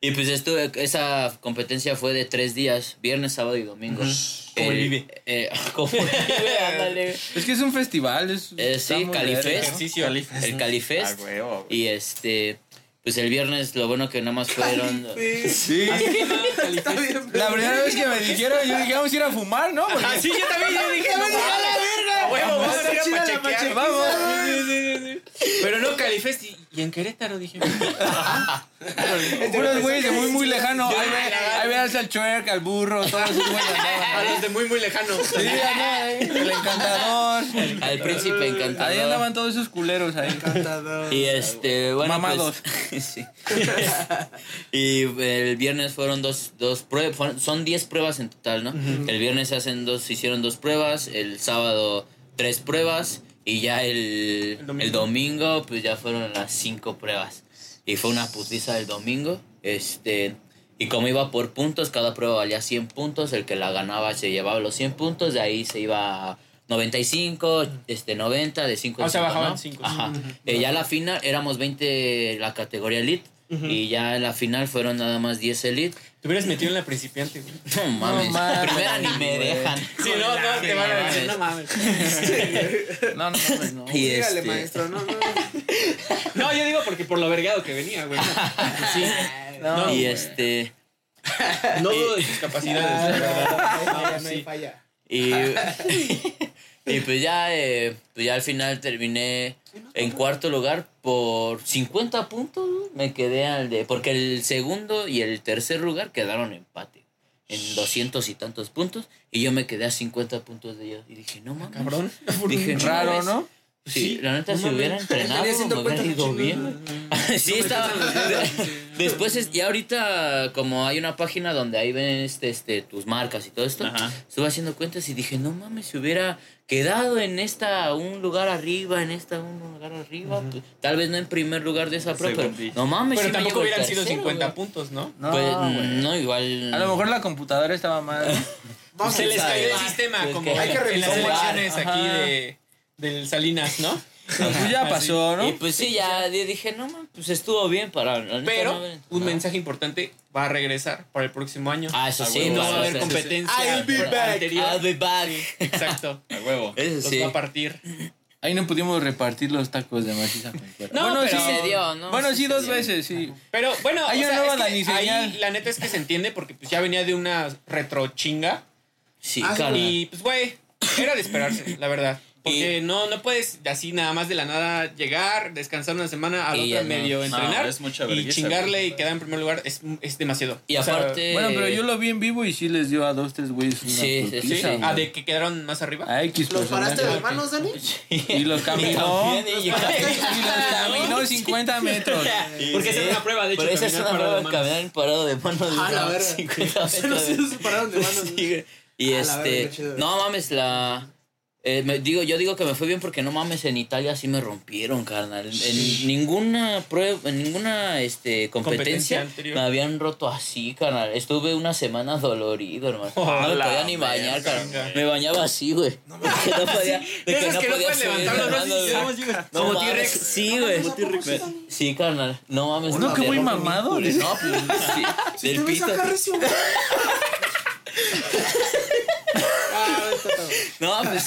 Y pues estuve. Esa competencia fue de tres días: viernes, sábado y domingo. Como el Vive. eh, como el Vive, ándale. Es que es un festival. Es, Eh, sí, Califest. verga. El Califest. Ah, huevo. Y este. Pues el viernes, lo bueno que nada más fueron. Sí. La primera vez que me dijeron, yo dije, vamos a ir a fumar, ¿no? Porque Ah, sí, yo también yo dije, no, a huevo, vamos a ir a la pachequear. Vamos. Pero no, Califest y, y en Querétaro dije. Puros güeyes de muy, muy lejano. Ahí, ve, ahí veas al chuerca, al burro, todos esos güeyes A los de muy, muy lejano. Sí, andaban ahí. El encantador. Al príncipe encantador. Ahí andaban todos esos culeros ahí. Encantador. Y este, bueno. Mamados. pues, sí. y el viernes fueron dos, dos pruebas. fueron- Son 10 pruebas en total, ¿no? El viernes se hacen dos, se hicieron dos pruebas. El sábado, tres pruebas. Y ya el, El el, domingo. domingo. pues ya fueron las cinco pruebas. Y fue una putiza el domingo. Este. Y como iba por puntos, cada prueba valía 100 puntos. El que la ganaba se llevaba los 100 puntos. De ahí se iba a 95, este, 90, de 5 O en sea, cinco, bajaban ¿no? cinco, Ajá. Eh, ya la final éramos 20 la categoría elite. Y ya en la final fueron nada más 10 elite. Te hubieras metido en la principiante, güey. No mames. mames, Primera ni me dejan. Sí, no, no, te van a decir, no mames. No, no, no, no. Y Dígale, este, maestro, no, no. No, yo digo porque por lo vergado que venía, güey. Sí. No, y güey. este. No dudo de sus capacidades. No no hay falla. Y, y pues ya, eh, pues ya al final terminé en cuarto lugar por 50 puntos. ¿no? Me quedé al de. Porque el segundo y el tercer lugar quedaron empate. En 200 y tantos puntos. Y yo me quedé a 50 puntos de ellos. Y dije, no mames. Cabrón. Dije, Raro. ¿no? Sí, la neta, no si hubiera entrenado, me 150 hubiera ido bien. Sí, estaba. Después, es, y ahorita, como hay una página donde ahí ven este, este, tus marcas y todo esto, Ajá. estuve haciendo cuentas y dije, no mames, si hubiera quedado en esta, un lugar arriba, en esta, un lugar arriba, pues, tal vez no en primer lugar de esa prueba, pero no mames, Pero sí tampoco hubieran sido tercero, 50 güey. puntos, ¿no? No, Pues, no, igual. A lo mejor la computadora estaba mal. Vamos Se a les cayó el sistema, Pues como que hay que en las revisar. elecciones aquí de, del Salinas, ¿no? Pues ya pasó, ¿no? Y pues sí, ya di- dije, no mames, pues estuvo bien para. la neta, Pero no un mensaje importante va a regresar para el próximo año. Ah, eso sí, huevo, no va a haber competencia I'll be back. anterior. I'll be back. Exacto. A huevo. Eso Los sí. va a partir. Ahí no pudimos repartir los tacos de maciza con cuerda. No, bueno, pero- sí se dio, ¿no? Bueno, Sí sí, se dos dio. veces, sí. Pero bueno, Hay o una sea, nueva es que Dani ahí señal. la neta es que se entiende porque pues ya venía de una retro chinga. Sí, Ah, carnal. Y pues, güey, era de esperarse, la verdad. Porque Y- no, no puedes así nada más de la nada llegar, descansar una semana, a la Y otra ya no. medio No, entrenar es mucha y chingarle y quedar en primer lugar es, es demasiado. Y O sea, aparte. Bueno, pero yo lo vi en vivo y sí les dio a dos, tres güeyes una Sí, sí, sí, ah, de que quedaron más arriba. A X ¿Los paraste de manos, Dani? Y los caminó. También, y- y los caminó 50 metros. Porque esa es una prueba, de hecho. Pero esa es caminar una parado de prueba, manos. caminar parado de manos. Ah, la de verga. 50 Se metros. se pararon de manos. Y A la este. no mames, la. Eh, me digo, yo digo que me fue bien porque no mames, en Italia sí me rompieron, carnal. En ninguna prueba, en ninguna este, Competencia competencia, me habían roto así, carnal. Estuve una semana dolorido, hermano. Oh, no me podía ni bañar, carnal. Me bañaba así, güey. No, no podía. De De que no podía subir No como mames, T-Rex. Sí, güey. Sí, carnal. No mames. No, que muy mamado. No, pues sí. Del pito. acá recio. Ah, está todo. No, pues.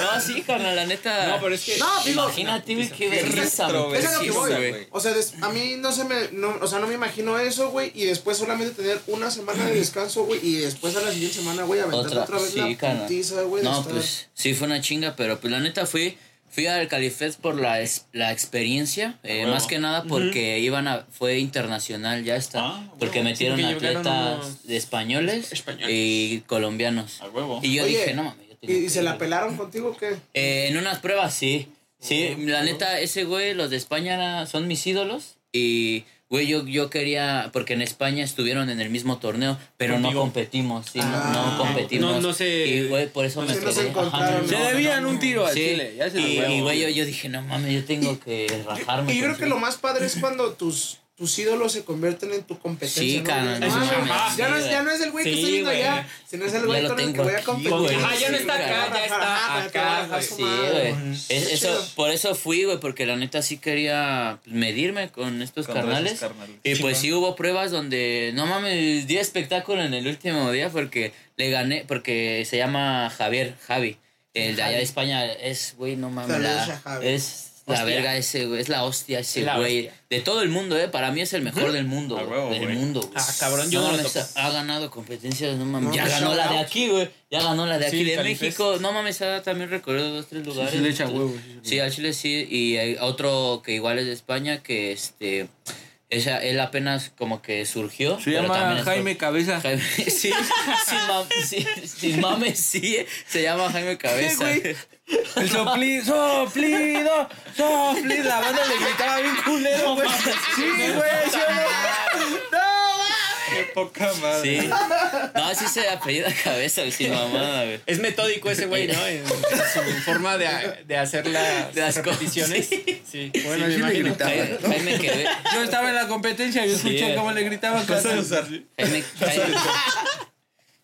No, sí, carnal, la neta. No, pero es que. No, digo, Imagínate, güey, qué vergüenza, Es a lo que voy. güey. O sea, des- a mí no se me. No, o sea, no me imagino eso, güey. Y después solamente tener una semana de descanso, güey. Y después a la siguiente semana, güey, aventar Otra, otra, vez sí, la carnal. putiza, güey. No, estar- pues sí fue una chinga, pero pues la neta fui, fui al Califest por la, es- la experiencia, eh, más que nada porque iban a, fue internacional, ya está, Ah, huevo. porque metieron Sí, atletas unos de españoles, españoles. y colombianos. A huevo. Y yo Oye, dije, no mames, ¿Y, y que se ir, la güey". pelaron contigo o qué? Eh, en unas pruebas sí. Sí, la neta, ese güey, los de España son mis ídolos. Y güey, yo, yo quería, porque en España estuvieron en el mismo torneo, pero no Contigo. competimos, sí, no- Ah. no, competimos. No- no se- Y, güey, por eso No me no se quedé. Se no, debían un tiro al Sí, chile. Ya se y, y, güey, yo, yo dije, no mames, yo tengo que rajarme. Y yo creo que lo más padre es cuando tus, tus ídolos se convierten en tu competencia. Sí, ¿no? carnal, No, no mames, mames, ya, no es, ya no es el güey que está yendo allá, sino es el güey con el que voy a aquí, competir. güey. Ah, ya no está Sí, acá, ya está Ajá, acá, su Sí, güey. Es- eso, por eso fui, güey, porque la neta sí quería medirme con estos Contra carnales. Y pues sí hubo pruebas donde, no mames, di espectáculo en el último día porque le gané, porque se llama Javier, Javi. El de allá de España es, güey, no mames, la- es la verga ese, güey, es la hostia ese La güey. hostia. De todo el mundo, eh, para mí es el mejor del mundo, A güey, huevo, del güey. mundo, güey. Ah, cabrón, yo no lo mames, ha ganado competencias, no mames. No, ya ganó la de out. aquí, güey. Ya ganó la de Sí, aquí de. México. No mames, ha también recorrido dos, tres lugares. sí le echa huevos, sí, sí. Al Chile sí. Y hay otro que igual es de España que este. Esa, él apenas como que surgió. Se pero llama es- Jaime Cabeza. Jaime, sí, sin, mam- sí, sin mames, sí, eh, se llama Jaime Cabeza. güey? El soplido, soplido, soplido. La banda le gritaba bien culero, güey. Sí, güey, ¿sí no? Qué poca madre. Sí. No, sí se apellida Cabeza, sin mamada, güey. Es metódico ese güey, ¿no? En, en su forma de, de hacer las, De las cosas, repeticiones. sí. Sí, Bueno, sí, sí me le gritaba. Jaime, Jaime Queve- Yo estaba en la competencia y yo escuché Sí. cómo le gritaban. Vas a usar. Jaime, Jaime,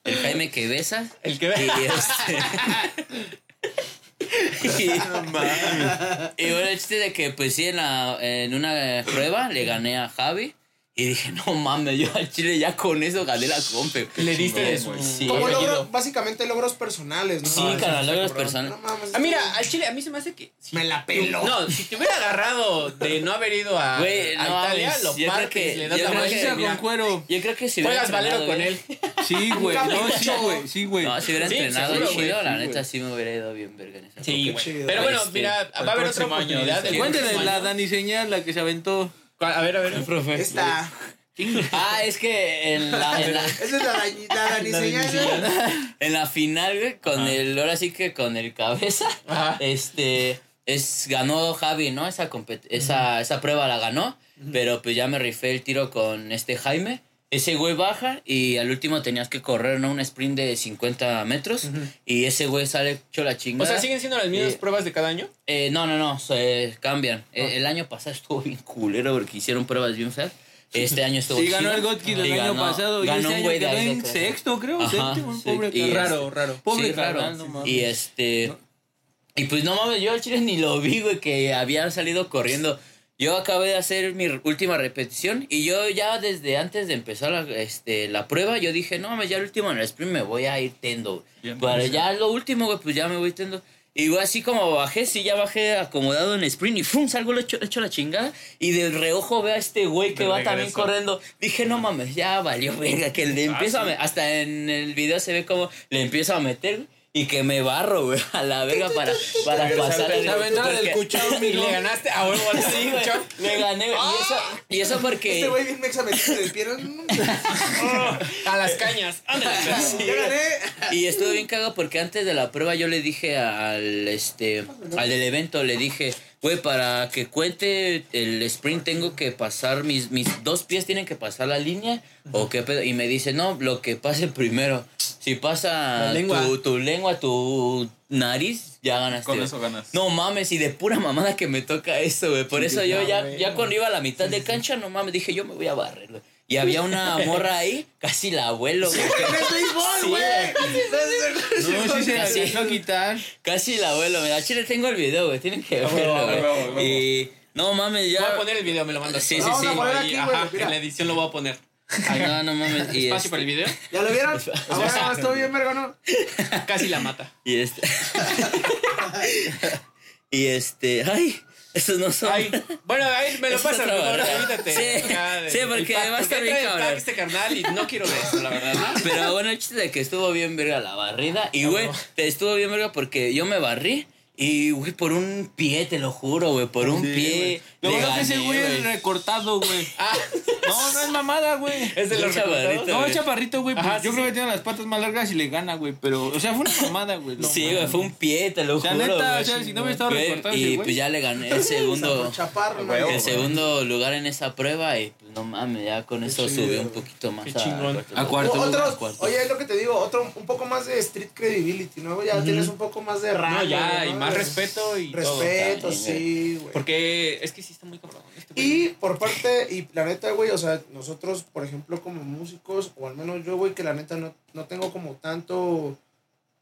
el Jaime que besa. El que Y ve. este. y, bueno, el chiste de que, pues sí, en, la, en una prueba le gané a Javi. Y dije, no mames, yo al chile ya con eso gané la compe. Le diste de su-. Sí, Como logro, básicamente logros personales, ¿no? Sí, Ah, logros personales. No mames. Ah, mira, al chile a mí se me hace que. si Me la peló. No, si te hubiera agarrado de no haber ido a, Güey, a no Italia, lo yo creo partes, que- le das yo la creo que- mira, con cuero. Yo creo que si hubiera Juegas valero con él. Sí, güey. No, sí, güey. Sí, güey. No, si hubiera Sí, entrenado seguro, chido, güey, la sí, neta sí me hubiera ido bien verga en esa Sí, güey. chido. Pero bueno, Este, mira, va a haber otra oportunidad. Cuéntale la. Dani Señal, la que se aventó. A ver, a ver, profe. Esta. Ah, es que en la, en la, Esa es la la señal. en la final, güey, con el, ahora sí que con el cabeza, Ajá. este, es, ganó Javi, ¿no? Esa, compet- esa, esa prueba la ganó, pero pues ya me rifé el tiro con este Jaime. Ese güey baja y al último tenías que correr, ¿no? Un sprint de 50 metros y ese güey sale hecho la O chingada. sea, ¿siguen siendo las mismas Eh, pruebas de cada año? Eh, no, no, no, se cambian. Eh, El, año pasado estuvo bien culero porque hicieron pruebas bien feas. Este año estuvo Sí, ganó el Godkill el Y año ganó- pasado. Y ganó este un güey de quedó en sexto, creo. Ajá, Séptimo, sí, pobre y-. Raro, raro. Pobre Sí, raro. carnal, no mames. Y este. Y pues no mames, yo al chile ni lo vi, güey, que había salido corriendo. Yo acabé de hacer mi última repetición y yo ya desde antes de empezar la, este, la prueba, yo dije, no mames, ya el último en el sprint me voy a ir tendo. Bien Para ya lo último, güey, pues ya me voy tendo. Y güey, así como bajé, sí, ya bajé acomodado en sprint y ¡fum! salgo le hecho, hecho la chingada. Y del reojo veo a este güey que De va también corriendo. Dije, no mames, ya valió, verga, que le empiezo a me- Hasta en el video se ve como le empiezo a meter, Y que me barro, güey, a la verga para, para pasar. Se aventaba del cuchao, Y le ganaste a huevo al Sí, güey, le gané. güey, Y eso, y eso porque. Este güey bien mexa metido del pie. ¿no? A las cañas. Ándale. Ya gané. Y estuvo bien cagado porque antes de la prueba yo le dije al este al del evento, le dije, güey, para que cuente el sprint tengo que pasar, mis, mis dos pies tienen que pasar la línea o qué pedo. Y me dice, no, lo que pase primero. Si pasa lengua. Tu, tu lengua, tu nariz, ya ganaste. Con eso ganas. No mames, y de pura mamada que me toca eso, güey. Por eso yo ya, ya cuando iba a la mitad de cancha, no mames, dije, yo me voy a barrer, güey. Y había una morra ahí, casi la abuelo, güey. Sí, güey. No, sí se la Casi. a quitar. Casi la abuelo, mira, chile tengo el video, güey, tienen que huevo, verlo, a güey. a huevo. Y no mames, ya. Voy a poner el video, me lo mandas. Sí, sí, Vamos sí. a poner Ahí, aquí, ajá, mira. en la edición lo voy a poner. Ay, no, no mames. Y, Espacio este, para el video. ¿Ya lo vieron? Ahora estuvo bien, verga, ¿no? Casi la mata. y este. y este. Ay, esos no son. Ay, bueno, ahí me lo otra mejor, evítate. Sí, de- sí, porque el pack, va a estar bien trae el cabrón. este carnal y no quiero de eso, la verdad, ¿no? Pero bueno, el chiste de que estuvo bien verga la barrida. Y güey, te estuvo bien verga porque yo me barrí. Y, güey, por un pie, te lo juro, güey, por un Sí, pie. Lo le bueno es que ese güey es recortado, güey. Ah, No, no es mamada, güey. es de los Un chavarrito, recortados. No, güey. es chaparrito, güey. pues, Ajá, yo sí, creo que tiene las patas más largas y le gana, güey. Pero, o sea, fue una mamada, güey. no Sí, güey, fue un pie, te lo O sea, juro. neta, güey. o sea, si no recortado ese Y pues ya le gané el segundo. El segundo lugar en esa prueba y pues no mames, ya con eso chido, subió un güey. poquito más Qué a chingón. cuarto A lugar. cuarto. O- otros- a cuarto. oye, es lo que te digo, otro, un poco más de street credibility, ¿no? Ya tienes un poco más de rango. Más De- respeto y todo. Respeto, también, sí, güey. Porque es que sí está muy cabrón. este güey. Y por parte, y la neta, güey, o sea, nosotros, por ejemplo, como músicos, o al menos yo, güey, que la neta no, no tengo como tanto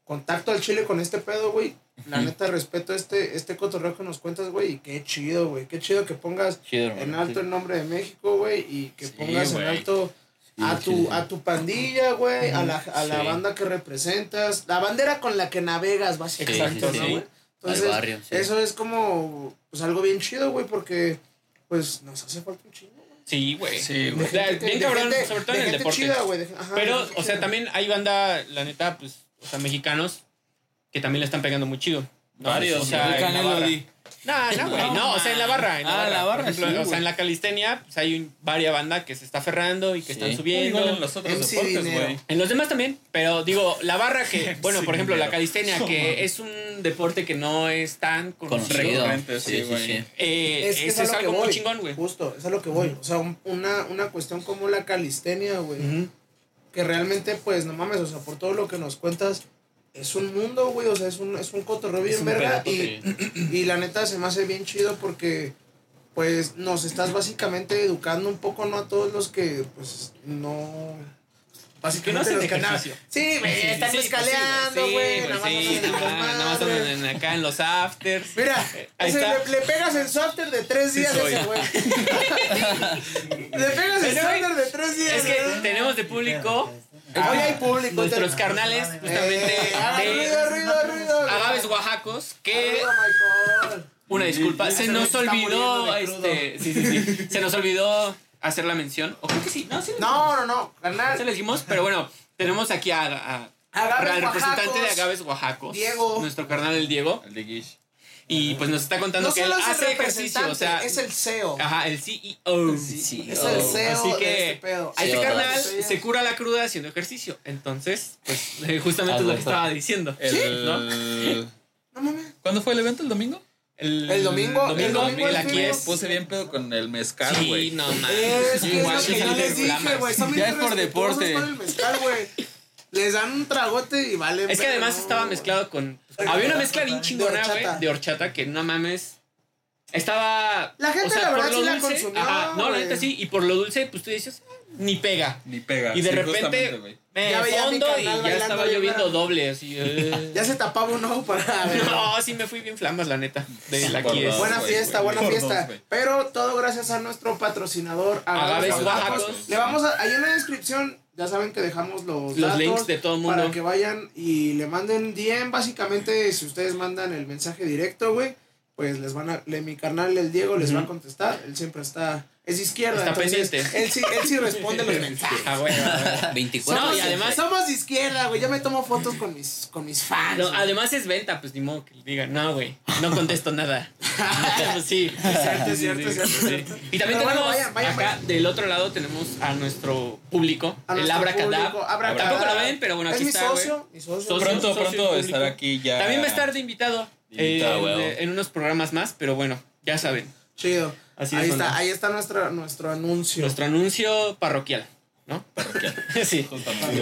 contacto al chile con este pedo, güey. La neta, respeto este, este cotorreo que nos cuentas, güey, y qué chido, güey. Qué chido que pongas Chido, en alto el nombre de México, güey, y que Sí, pongas en güey. alto a tu, a tu pandilla, güey, a la, a la banda que representas, la bandera con la que navegas, básicamente, Exacto, ¿no, sí. Al barrio, sí. eso es como, pues, algo bien chido, güey, porque, pues, nos hace falta un chingo, güey. Sí, güey. Sí, güey. Bien cabrón, gente- sobre todo de en el deporte. chida, güey, de- ajá, Pero, de o sea, chida. también hay banda, la neta, pues, o sea, mexicanos que también le están pegando muy chido. ¿no? Varios, O sea, El Canelo. No, no, güey. No, o sea, en la barra. En la Ah, barra, la barra, por ejemplo, sí, O sea, en la calistenia, pues hay un- varias bandas que se está aferrando y que Sí. están subiendo. Igual en los otros MC deportes, güey. En los demás también, pero digo, la barra que, bueno, por ejemplo, la calistenia, que es un deporte que no es tan conocido. Recurrente, Sí, sí, sí, güey. sí. Eh, Es que es algo muy chingón, güey. Justo, es a lo que voy. O sea, un- una, una cuestión como la calistenia, güey. Que realmente, pues, no mames, o sea, por todo lo que nos cuentas, es un mundo, güey. O sea, es un, es un cotorreo bien verga. Y, y la neta se me hace bien chido porque, pues, nos estás básicamente educando un poco, ¿no? A todos los que, pues, no. Que no hacen. Sí, güey, Sí, están sí, escaleando, sí, güey. güey, nada más sí, nada más- nada más madres. andan en- acá en los afters. Mira, Ahí ese está. le, le pegas el software de tres días a ese güey. le pegas el güey, software de tres días. Es que tenemos de público Hoy hay público. nuestros te- carnales justamente Eh, de ruido, ruido. Agaves Oaxacos que Arriba, una disculpa, se nos olvidó este, sí, sí, sí, se nos olvidó hacer la mención, o creo que sí, no, sí, No, no, no. se Carnal. lo dijimos, pero bueno, tenemos aquí a, a- Agaves al representante de Agaves Oaxacos, Diego. nuestro carnal el Diego, El de Gish. Y pues nos está contando No que él es hace ejercicio, o sea, es el CEO. ajá, el CEO. Sí, Es oh. el CEO Así de que este pedo. a este Sí, carnal sí. se cura la cruda haciendo ejercicio. Entonces, pues justamente es lo que estaba diciendo. El... ¿no? No mames. ¿Cuándo fue el evento? ¿El domingo? El, El domingo, el domingo, el aquí es. Puse bien pedo con el mezcal, Sí, güey. no mames. Es que es Igual lo sí que yo salen les dije, flamas. güey. Ya es por deporte. con el mezcal, güey. Les dan un tragote y vale. Es que además estaba mezclado con. Había una mezcla bien chingona, güey, de horchata que no mames. Estaba. La gente, o sea, la por verdad, lo sí la dulce, consumió, Ajá, no, la güey. neta sí. Y por lo dulce, pues tú dices, "Ah, ni pega. Ni pega. Y de sí, repente, güey. eh, Ya veía a mi fondo y carnal ya bailando estaba bien lloviendo raro. doble, así. eh. Ya se tapaba un ojo para ver. No, sí me fui bien flamas, la neta. De la Por aquí es. dos. Buena güey, fiesta, güey. buena Por fiesta. güey. Pero todo gracias a nuestro patrocinador Agaves Agaves Oaxacos. Le vamos a, ahí en la descripción, ya saben que dejamos los, Los datos links de todo el mundo. Para que vayan y le manden DM. Básicamente, si ustedes mandan el mensaje directo, güey, pues les van a, le, mi carnal, el Diego, les va a contestar. Él siempre está, es de izquierda. Está entonces, pendiente. Él sí, él sí responde los mensajes. Ah, güey. 24. No, y Somos- además- somos de izquierda, güey. Yo me tomo fotos con mis, con mis fans. No, además es venta, pues ni modo que le digan, no, güey, no contesto nada. Pues sí. cierto, es cierto, es cierto, sí. es cierto. Y también Pero bueno, tenemos acá del otro lado tenemos a nuestro público, A el Abracadab. Abracadab. Tampoco lo ven, pero bueno, es aquí mi está, güey. mi socio. Socio. Pronto, socio pronto estará aquí ya. También va a estar de invitado eh, en unos programas más, pero bueno, ya saben, Chido. Así ahí es, está, onda. ahí está nuestra, nuestro anuncio. nuestro anuncio parroquial, ¿no? Parroquial. sí.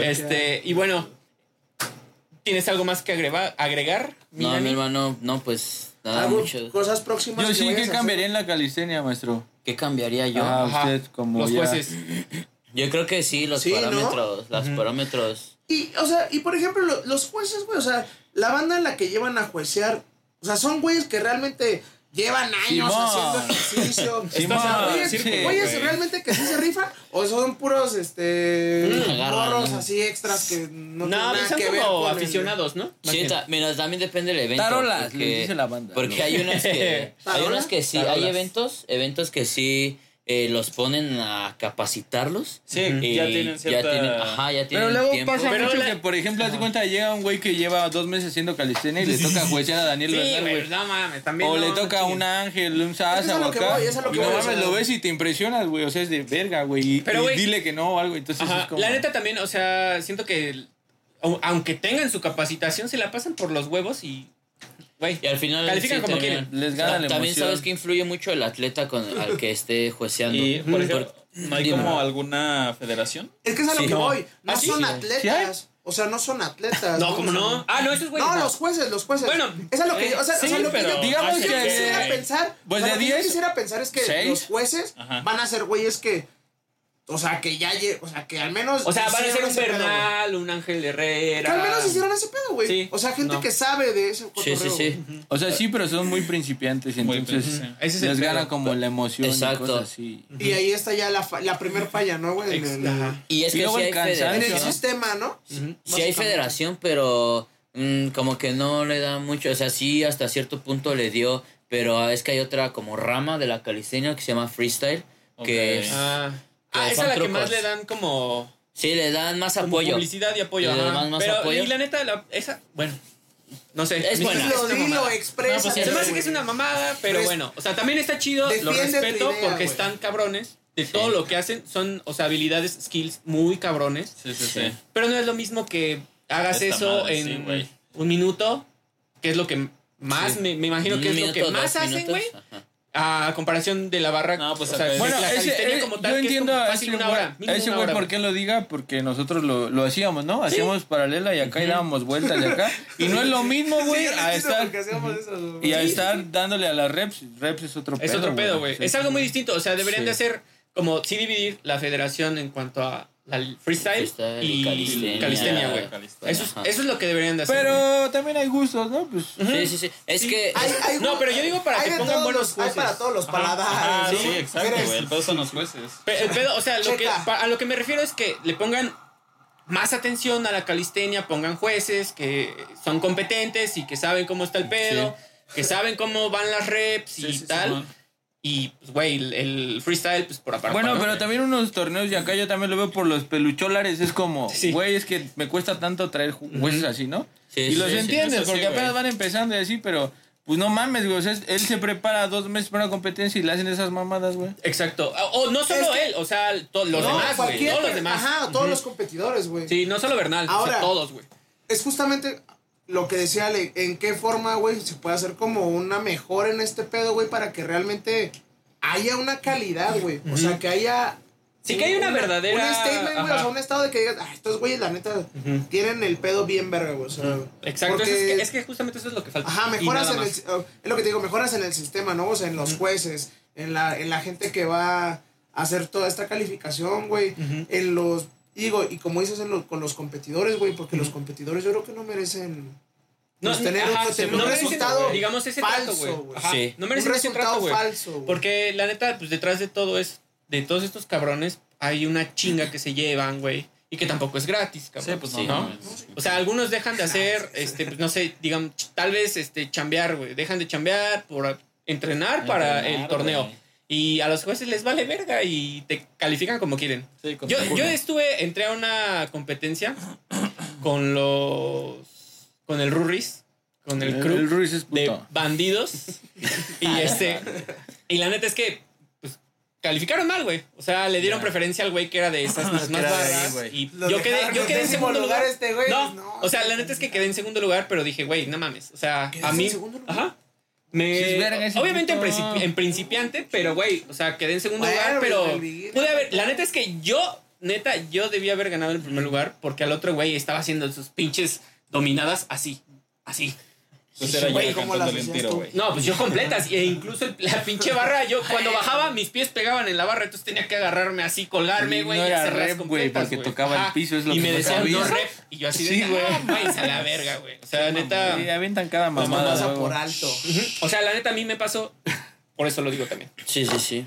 Este, y bueno, ¿tienes algo más que agregar? No, mi hermano, no, pues nada mucho. Cosas próximas. Yo que sí, vayas ¿qué hacer? cambiaría en la calistenia, maestro? ¿Qué cambiaría yo? Ah, Ajá. usted como Los ya- jueces. Yo creo que sí, los Sí, ¿no? parámetros, los parámetros. Y, o sea, y por ejemplo, lo- los jueces, güey, o sea, la banda en la que llevan a juecear, o sea, son güeyes que realmente llevan años Simón. haciendo ejercicio. Simón, o sea, güeyes, sí, güeyes güey. realmente que sí se rifan, o son puros, este, Mm, morros ¿no? así extras que no, No, tienen nada son que ver como con el- aficionados, ¿no? Sí, mira, también depende del evento. Tarolas, porque- dice la banda. Porque ¿no? hay unos que hay unos que sí, Tarolas. hay eventos, eventos que sí eh, los ponen a capacitarlos. Sí, y ya tienen cierta... tienen, ajá, ya tienen Pero luego tiempo. pasa Pero mucho la- que, por ejemplo, haz de cuenta, llega un güey que lleva dos meses haciendo calistenia y le toca juecear a Daniel Sí, Bernal, güey, güey. no mames, también. O no, le toca a un ángel, un sasa o acá. voy, es a lo y no mames, lo ves y te impresionas, güey. O sea, es de verga, güey. Y, Pero, y güey- dile que no o algo. Entonces Ajá, es como. La neta también, o sea, siento que aunque tengan su capacitación, se la pasan por los huevos y. Güey. Y al final Califican sí como quieren. Les gana la También emoción. sabes que influye mucho el atleta con al que esté jueceando. Y, por ejemplo, Por- ¿no hay como alguna federación? Es que es a lo Sí. que No. voy. No ¿Ah, son Sí. atletas. O sea, no son atletas. No, como O sea, no. Ah, no, esos güeyes. No, los jueces, los jueces. Bueno, es a lo que yo, o sea, sí, o sea, lo que pero yo, digamos lo que yo que- quisiera pensar, pues o sea, de lo que yo 10, quisiera pensar es que seis. los jueces Ajá. van a ser güeyes que o sea, que ya lle- o sea, que al menos O sea, van a ser un pedo. Bernal, un Ángel Herrera. Que al menos hicieron ese pedo, güey. Sí. O sea, gente No. que sabe de ese Sí, cotorreo. sí, sí. güey. O sea, sí, pero son muy principiantes. Muy Entonces les gana pedo. como la emoción Exacto. y cosas así. Y ahí está ya la, fa- la primer falla, ¿no, güey? Y es Y que luego sí hay, en el federación. sistema, ¿no? Sí hay federación, pero mm, como que no le da mucho. O sea, sí, hasta cierto punto le dio. Pero es que hay otra como rama de la calistenia que se llama freestyle. Que es- Ah, Que ah esa es la que más le dan como, sí le dan más como apoyo. publicidad y apoyo. Le dan más- Pero, apoyo. y la neta, la- esa, bueno, no sé. Es buena. Dilo, dilo, mamada. expresa. No, pues sí, Se me hace que es una mamada, pero Res- bueno. O sea, también está chido, lo respeto idea, porque están cabrones. De todo lo que hacen, son, o sea, habilidades, skills muy cabrones. Sí, sí, sí. Pero no es lo mismo que hagas Esta eso madre, en un minuto, que es lo que más, Sí. me, me imagino que Un es lo que más hacen, güey. A comparación de la barra. No, pues o sea, Bueno, la ese, eh, como tal, yo que es entiendo como a fácil ese una güey, hora. a mínimo ese una güey hora, por qué lo diga, porque nosotros lo, lo hacíamos, ¿no? Hacíamos paralela y acá y dábamos vueltas de acá. Y no es lo mismo, güey, Sí, a estar eso, y a Sí, estar dándole a las reps. Reps es otro pedo. Es otro pedo, güey. Es algo muy distinto. O sea, deberían Sí. de hacer como sí dividir la federación en cuanto a freestyle, Freestyle y y calistenia. calistenia, güey. Eso, es- Ajá. eso es lo que deberían de hacer. güey. Pero también hay gustos, ¿no? Pues Sí, sí, sí. Es que. Hay- hay- No, pero yo digo para hay que pongan buenos los- Hay jueces. para todos los Ajá, paladares. Ah, ¿no? sí, exacto, güey. El pedo son los jueces. El pedo, o sea, lo que, a lo que me refiero es que le pongan más atención a la calistenia, pongan jueces que son competentes y que saben cómo está el pedo, que saben cómo van las reps Sí, y sí, sí, tal. Y, pues, güey, el, el freestyle, pues por aparte. Bueno, ¿no? pero también unos torneos y acá yo también lo veo por los pelucholares. Es como, Sí. güey, es que me cuesta tanto traer ju- jueces así, ¿no? Sí, y sí, los sí, entiendes, porque apenas güey. van empezando y así, pero pues no mames, güey. O sea, él se prepara dos meses para una competencia y le hacen esas mamadas, güey. Exacto. O no solo Es que- él, o sea, to- los No, demás, güey. Todos los demás. Ajá, todos los competidores, güey. Sí, no solo Bernal, o sea, Ahora- todos, güey. Es justamente lo que decía Ale, en qué forma, güey, se puede hacer como una mejora en este pedo, güey, para que realmente haya una calidad, güey. O sea, que haya... Sí, que haya una verdadera- Un statement, güey, o sea, un estado de que digas, ah, estos güeyes, la neta, tienen el pedo bien verga, güey. O sea, Exacto, porque- es, que, es que justamente eso es lo que falta. Ajá, mejoras en el, es lo que te digo, mejoras en el sistema, ¿no? O sea, en los jueces, en la, en la gente que va a hacer toda esta calificación, güey, en los, digo, y como dices, en los, con los competidores, güey, porque los competidores yo creo que no merecen No, pues, tener, ajá, tener no un merecen, resultado digamos, ese falso, güey. Sí. No Un merecen ese resultado trato, falso. Porque la neta, pues detrás de todo es, de todos estos cabrones, hay una chinga que se llevan, güey. Y que tampoco es gratis, cabrón. Sí, pues no, Sí, ¿no? O sea, algunos dejan de hacer, este, pues no sé, digan, tal vez este, chambear, güey. Dejan de chambear por entrenar para el torneo. güey. Y a los jueces les vale verga y te califican como quieren. Sí, Yo, yo estuve, entré a una competencia con los. con el Rurris, con el crew El Ruiz es de puto. bandidos. y este. Y la neta es que. Pues, calificaron mal, güey. O sea, le dieron preferencia al güey que era de esas de ahí, barras. güey. y Lo yo quedé, yo en quedé en segundo lugar lugar. este güey, no, no, o sea, la neta es que quedé en segundo lugar, pero dije, güey, no mames. O sea, ¿Quedaste a mí. en segundo lugar? Ajá. Me, Sí, es verga ese obviamente en, principi- en principiante, pero güey, o sea, quedé en segundo Bueno, lugar, pero pude haber, la neta es que yo, neta, yo debía haber ganado el primer lugar porque al otro güey estaba haciendo sus pinches dominadas así, así. Pues era yo Güey, el ¿cómo campeón las del hacías tiro, tú? güey. No, pues yo completas e incluso el- la pinche barra, yo cuando bajaba mis pies pegaban en la barra, entonces tenía que agarrarme así, colgarme, güey, no y era rep, güey, porque tocaba el piso, es lo y que me decían no rep y yo así de, Sí, ah, güey. váyanse a la verga, güey. O sea, neta, Sí, avientan cada mamada. mandas a luego. por alto. Ujú. O sea, la neta a mí me pasó, por eso lo digo también. Sí, sí, sí.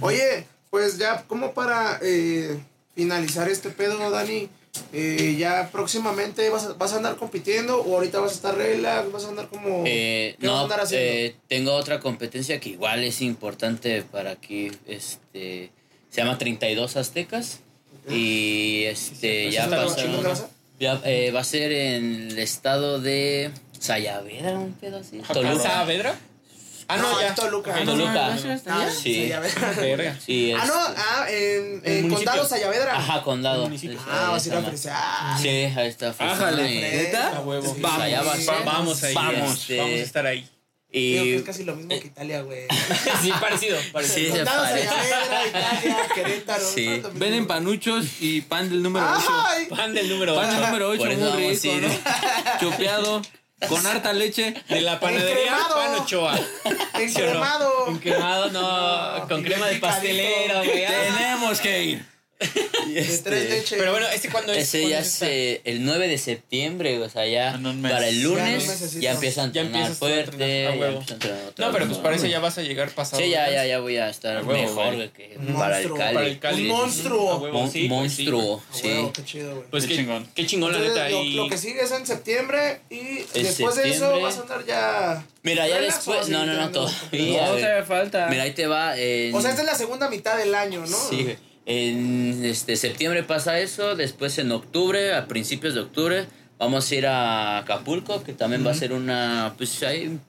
Oye, pues ya como para eh, finalizar este pedo, Dani, eh, ya próximamente vas a, vas a andar compitiendo o ahorita vas a estar relax, vas a andar como... Eh, ¿Qué vas a no, andar haciendo? eh, tengo otra competencia que igual es importante para aquí. Este, se llama 32 Aztecas. Y este, ya eh, va a ser en el estado de Sayavera, un pedo así. Toluca. ¿Saavedra? Ah, no, ya. es Toluca. Ah, Toluca. Ah, Sí. Sí, Ah, no, ah, en, en. Condado Sayavedra. Ajá, condado. Ah, vas a ir a esa ma- ofrecer. Ah, Sí, ahí está. Ájale. ¿Neta? Vamos, vamos ahí. Vamos. este, Vamos a estar ahí. Digo que Y es casi lo mismo que Italia, güey. Sí, parecido. parecido. Sí, se Condado parece. Sayavedra, Italia, Querétaro. Sí. Venden panuchos y pan del número 8. Ay, Pan del número Pan 8. del número 8, Por eso muy vamos a rico, ir. ¿no? Chopeado, con harta leche. De la panadería. Pan Ochoa. encremado. Encremado, no. No, con crema de pastelero, güey. Tenemos que ir. De tres leches. Pero bueno, ¿este cuándo es? Ese ¿Cuándo ya eh, el 9 de septiembre, o sea, ya mes. para el lunes ya empiezan a Ya entrenar a fuerte. entrenar, a ya huevo. empiezan a entrenar otra No, pero pues parece ya vas a llegar pasado. Sí, ya, ya, ya voy a estar A huevo, mejor güey. que Un para el monstruo. Cali. Para el Cali. Un monstruo. Huevo, sí, pues monstruo, Ah, sí. huevo, qué chido, güey. Pues Qué qué chingón. Qué chingón, la neta. lo, y... lo que sigue es en septiembre y después de eso vas a andar ya. Mira, ya después. No, no, no, todavía. No, todavía falta. Mira, ahí te va. O sea, esta es la segunda mitad del año, ¿no? Sí, güey. En este, septiembre pasa eso, después en octubre, a principios de octubre, vamos a ir a Acapulco, que también va a ser una pues,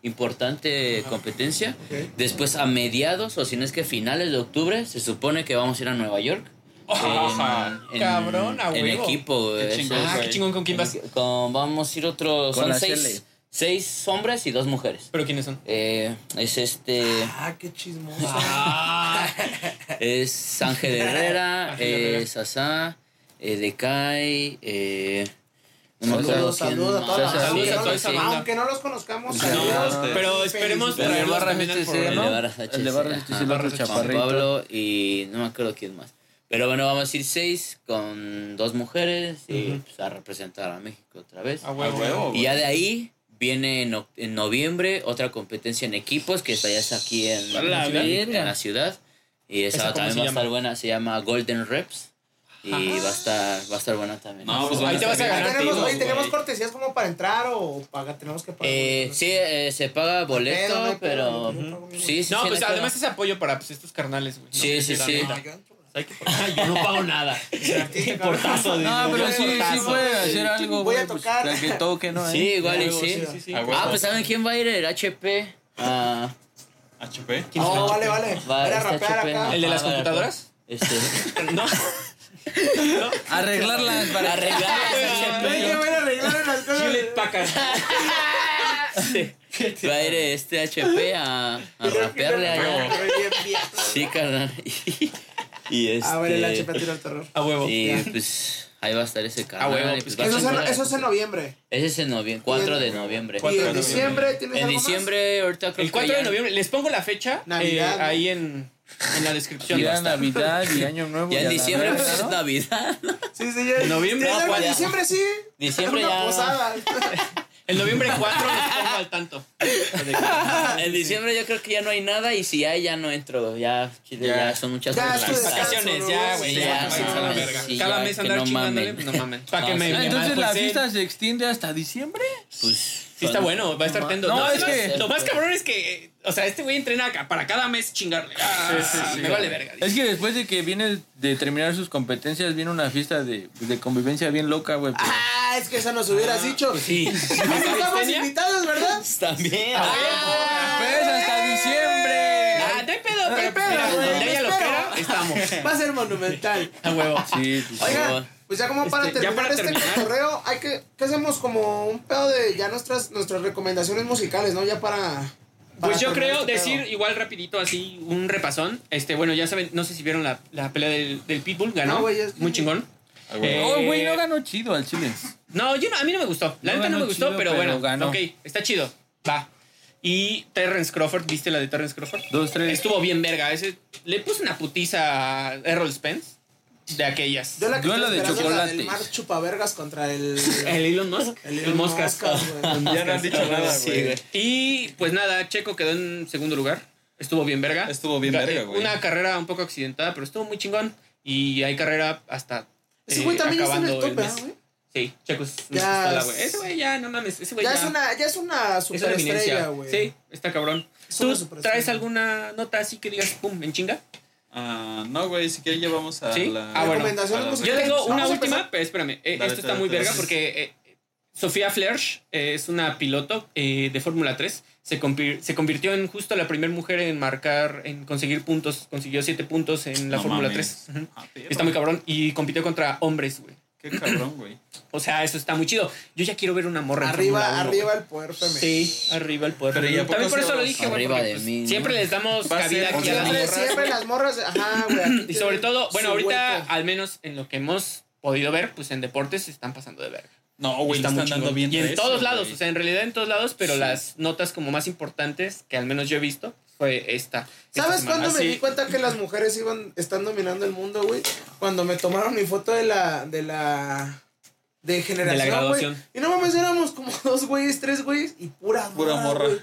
importante competencia. Después a mediados, o si no es que finales de octubre, se supone que vamos a ir a Nueva York. Ajá, cabrón, a en equipo. Qué chingón, Ah, qué chingón, ¿con quién vas? con- vamos a ir otros, son seis. Seis hombres y dos mujeres. ¿Pero quiénes son? Eh, es este... Ah, qué chismoso. Ah, Es Ángel Herrera, es Sasá, eh, Decay, eh, no me Saludos, acuerdo quién saludos a banda. Saludos Aunque a no toda los- esa banda. Aunque no los conozcamos, No, saludos. pero esperemos programa. El ¿no? El de el chaparrito. Pablo y no me acuerdo quién más. Pero bueno, vamos a ir seis con dos mujeres y pues, a representar a México otra vez. A huevo. Y ya de ahí viene en, oc- en noviembre otra competencia en equipos que está ya está aquí en, la en- verga. en la ciudad. Y esa, ¿Esa también va a estar buena, se llama Golden Reps. Y va a estar, va a estar buena también. No, pues Ahí te vas a Ahí ganar, tenemos, tío, oye, ¿tenemos cortesías como para entrar o paga, tenemos que pagar? Eh, sí, eh, se paga boleto, pero... no hay pedo. Sí, sí, No, sí, pues además es apoyo para pues, estos carnales, güey. Sí, No, sí, sí. Ah, yo Ay, no pago nada. Portazo. No, pero sí, sí puede hacer algo, Voy a. Pues, tocar. para que toque, ¿no? Sí, igual y sí. sí, sí, sí. A huevo. Ah, pues ¿saben quién va a ir? El HP. Ah, HP. No, vale, vale. va Era este rapear acá. ¿El de las Ah, computadoras? Este, No. Arreglarlas para arreglar que cosas. Hewlett Packard. Va a ir este HP a, a rapearle allá. Sí, carnal. Y, y este. A ver, el HP tira el terror. A huevo. Y pues ahí va a estar ese canal. huevo, y, pues, a Eso es, en, eso es en noviembre. Ese es en noviembre, 4 de noviembre. Y Cuatro de en noviembre. diciembre tienes En algo más? diciembre, ahorita creo El que 4 de ya- noviembre. Les pongo la fecha Navidad, eh, ¿no? ahí en, en la descripción. Ya a estar. Navidad y Año Nuevo. Ya en a diciembre pues es ¿no? Navidad. Sí, sí, ya. Noviembre, Ya, no, pues, en ya. diciembre sí. Diciembre Una ya. posada. El noviembre 4 les pongo al tanto. En diciembre yo creo que ya no hay nada y si hay ya no entro. Ya, chile, ya, Ya. son muchas Ya, es tu vacaciones, ya, ¿no? güey. Sí, ya, a la sí, verga. sí, Cada ya, mes que andar no chingándole, mamen. no mamen. Para que No, me, sí. Me entonces la majuicen. fiesta se extiende hasta diciembre. Pues, Sí está bueno, va a estar tendo. No, es que- Lo más cabrón es que, eh, o sea, este güey entrena acá para cada mes chingarle. Ah, Sí, sí, sí. Me vale verga. Es que después de que viene de terminar sus competencias, viene una fiesta de, de convivencia bien loca, güey. pues. Ah, es que esa nos hubieras dicho. sí. Estamos ¿Calistenia? invitados, ¿verdad? También. Pues hasta diciembre. Ah, no hay pedo, pero pues, pedo, mira, güey, estamos. Va a ser monumental. A huevo. Sí. Oigan, pues ya como para Este, ya terminar para este terminar. cotorreo, hay que, ¿qué hacemos como un pedo de ya nuestras, nuestras recomendaciones musicales, ¿no? Ya para... Pues yo creo este decir pedo. igual rapidito así un repasón. Este, bueno, ya saben, no sé si vieron la, la pelea del, del Pitbull, ganó. No, güey, es- Muy chingón. A huevo. Eh, Oh, güey, no ganó chido al Chile. No, yo no- a mí no me gustó. La No neta no me gustó, chido, pero, pero bueno, ganó. ok, está chido. Va. Y Terrence Crawford, ¿viste la de Terrence Crawford? Dos, tres. Estuvo bien verga. Ese, le puse una putiza a Errol Spence de aquellas. Yo la que Duelo de chocolates. del Mar Chupavergas contra el... El Elon Musk. El El, Elon Moscas. Musk. Ya no han dicho nada, Sí, güey. Y pues nada, Checo quedó en segundo lugar. Estuvo bien verga. Estuvo bien Ga- verga, güey. Una carrera un poco accidentada, pero estuvo muy chingón. Y hay carrera hasta Ese güey también ya está en el acabando top, ¿verdad, mes. güey? Sí, Ya pistola, güey. Ese güey ya, no mames, ese güey Ya ya, es una, ya es una es una superestrella, güey. Sí, está cabrón. Es ¿Tú traes alguna nota así que digas, pum, en chinga? Ah, no, güey, si quieres ya vamos a ¿Sí? la... Ah, bueno. A la-. Yo tengo una última, pero espérame, eh, Dale, esto está dale, muy dale. verga porque eh, Sofía Flersch eh, es una piloto eh, de Fórmula 3. Se, convir- se convirtió en justo la primera mujer en marcar, en conseguir puntos. Consiguió siete puntos en la No Fórmula mames. 3. Ujú. Ah. Está muy cabrón. Y compitió contra hombres, güey. Qué cabrón, güey. O sea, eso está muy chido. Yo ya quiero ver una morra en Arriba, Fórmula 1, arriba el poder femenino. Sí, arriba el poder. Pero, ¿y a femenino. También por eso lo dije, güey. Arriba porque, de pues. Siempre les damos cabida aquí a las morras. siempre las morras, ajá, güey. Y sobre todo, bueno, ahorita, hueco. al menos en lo que hemos podido ver, pues en deportes se están pasando de verga. No, güey, Está están dando bien Y en todos lados, o sea, en realidad en todos lados, pero Sí. las notas como más importantes que al menos yo he visto fue esta. ¿Sabes cuándo me di cuenta que las mujeres iban, están dominando el mundo, güey? Cuando me tomaron mi foto de la, de la, de generación, De la graduación. güey. Y no mames, éramos como dos güeyes, tres güeyes y pura morra, Pura morra. güey.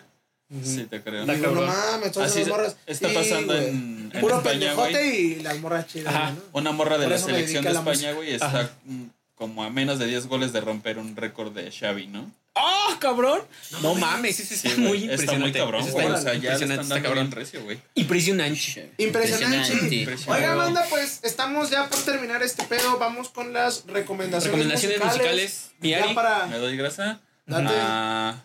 Sí, te creo. Digo, no mames, todas las morras. está Sí, pasando güey. en, en Puro pendejote y las morras chidas, Ajá. ¿no? Una morra de Por la selección de España, güey, está Ajá. mm, como a menos de 10 goles de romper un récord de Xavi, ¿no? ¡Oh, cabrón! No, mames, Sí, muy impresionante. Está muy cabrón, Eso güey. está O sea, ya le impresionante, está cabrón. recio, güey. Impresionante. Impresionante. Impresionante. Oiga, banda, pues estamos ya por terminar este pedo. Vamos con las recomendaciones, Recomendaciones musicales. Mi Ya para. ¿Me doy grasa? Date. Ah,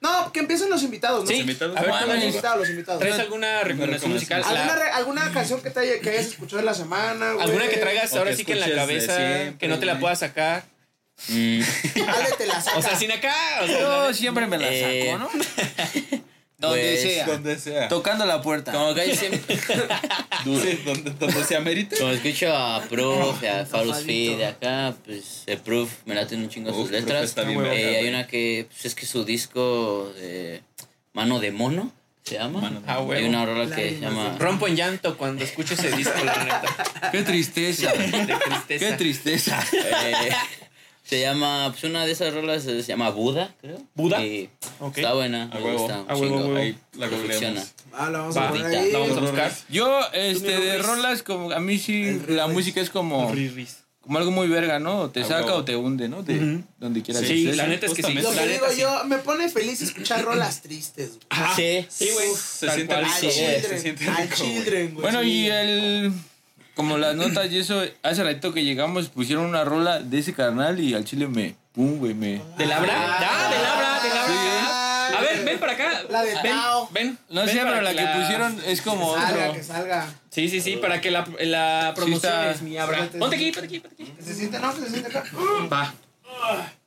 No, que empiecen los invitados, ¿no? Sí, los invitados. a ver, Ah, los invitados, los invitados. ¿Traes alguna recomendación musical? ¿Alguna, re- alguna canción que, te haya- que hayas escuchado en la semana, güey? ¿Alguna que traigas O ahora que sí que en la cabeza, siempre, que no te la puedas sacar? Mm, Ale, te la saca. O sea, sin acá. O sea, Yo siempre me la Eh, saco, ¿no? Donde pues, sea. Donde sea. Tocando la puerta. Como que siempre, Sí, donde, donde se amerite. como escucho a Proof, a False Feed, de acá, pues el Proof me laten un chingo Uf, sus letras. está bien Eh, hay una que, pues es que su disco de Mano de Mono se llama. Mano de Ah, hay una rola que se llama. Rompo en llanto cuando escucho ese disco, la neta. Qué tristeza. De tristeza. Qué tristeza. eh, se llama, pues una de esas rolas se llama Buda, creo. ¿Buda? Y Ok. Está buena, A me huevo. gusta. A huevo, chingo. Ahí la Funciona. googleamos. Ah, la vamos Va, a poner ahí. La vamos a buscar. Yo, este, de rolas, como a mí sí, la música es como, como algo muy verga, ¿no? O te A saca huevo. o te hunde, ¿no? De Ujú. donde quieras Sí, estés. la neta es que sí. Lo que neta digo sí. yo, me pone feliz escuchar rolas tristes, güey. Ajá. Sí. Sí, güey. Se siente rico. Se children, siente rico. Bueno, sí. y el. Como las notas y eso, hace ratito que llegamos pusieron una rola de ese carnal y al chile me. Pum, güey, me. ¿De Labra? Ah, de Labra, de Labra. Ah, A ver, ven para acá. La de ven, Tao. ven. No ven sé, para pero la que pusieron es como Salga, otro. que salga. Sí, sí, sí, para que la, la promoción está. es mi Abra. Ponte aquí, ponte aquí, ponte aquí. Que se siente, no, que se siente acá. Va.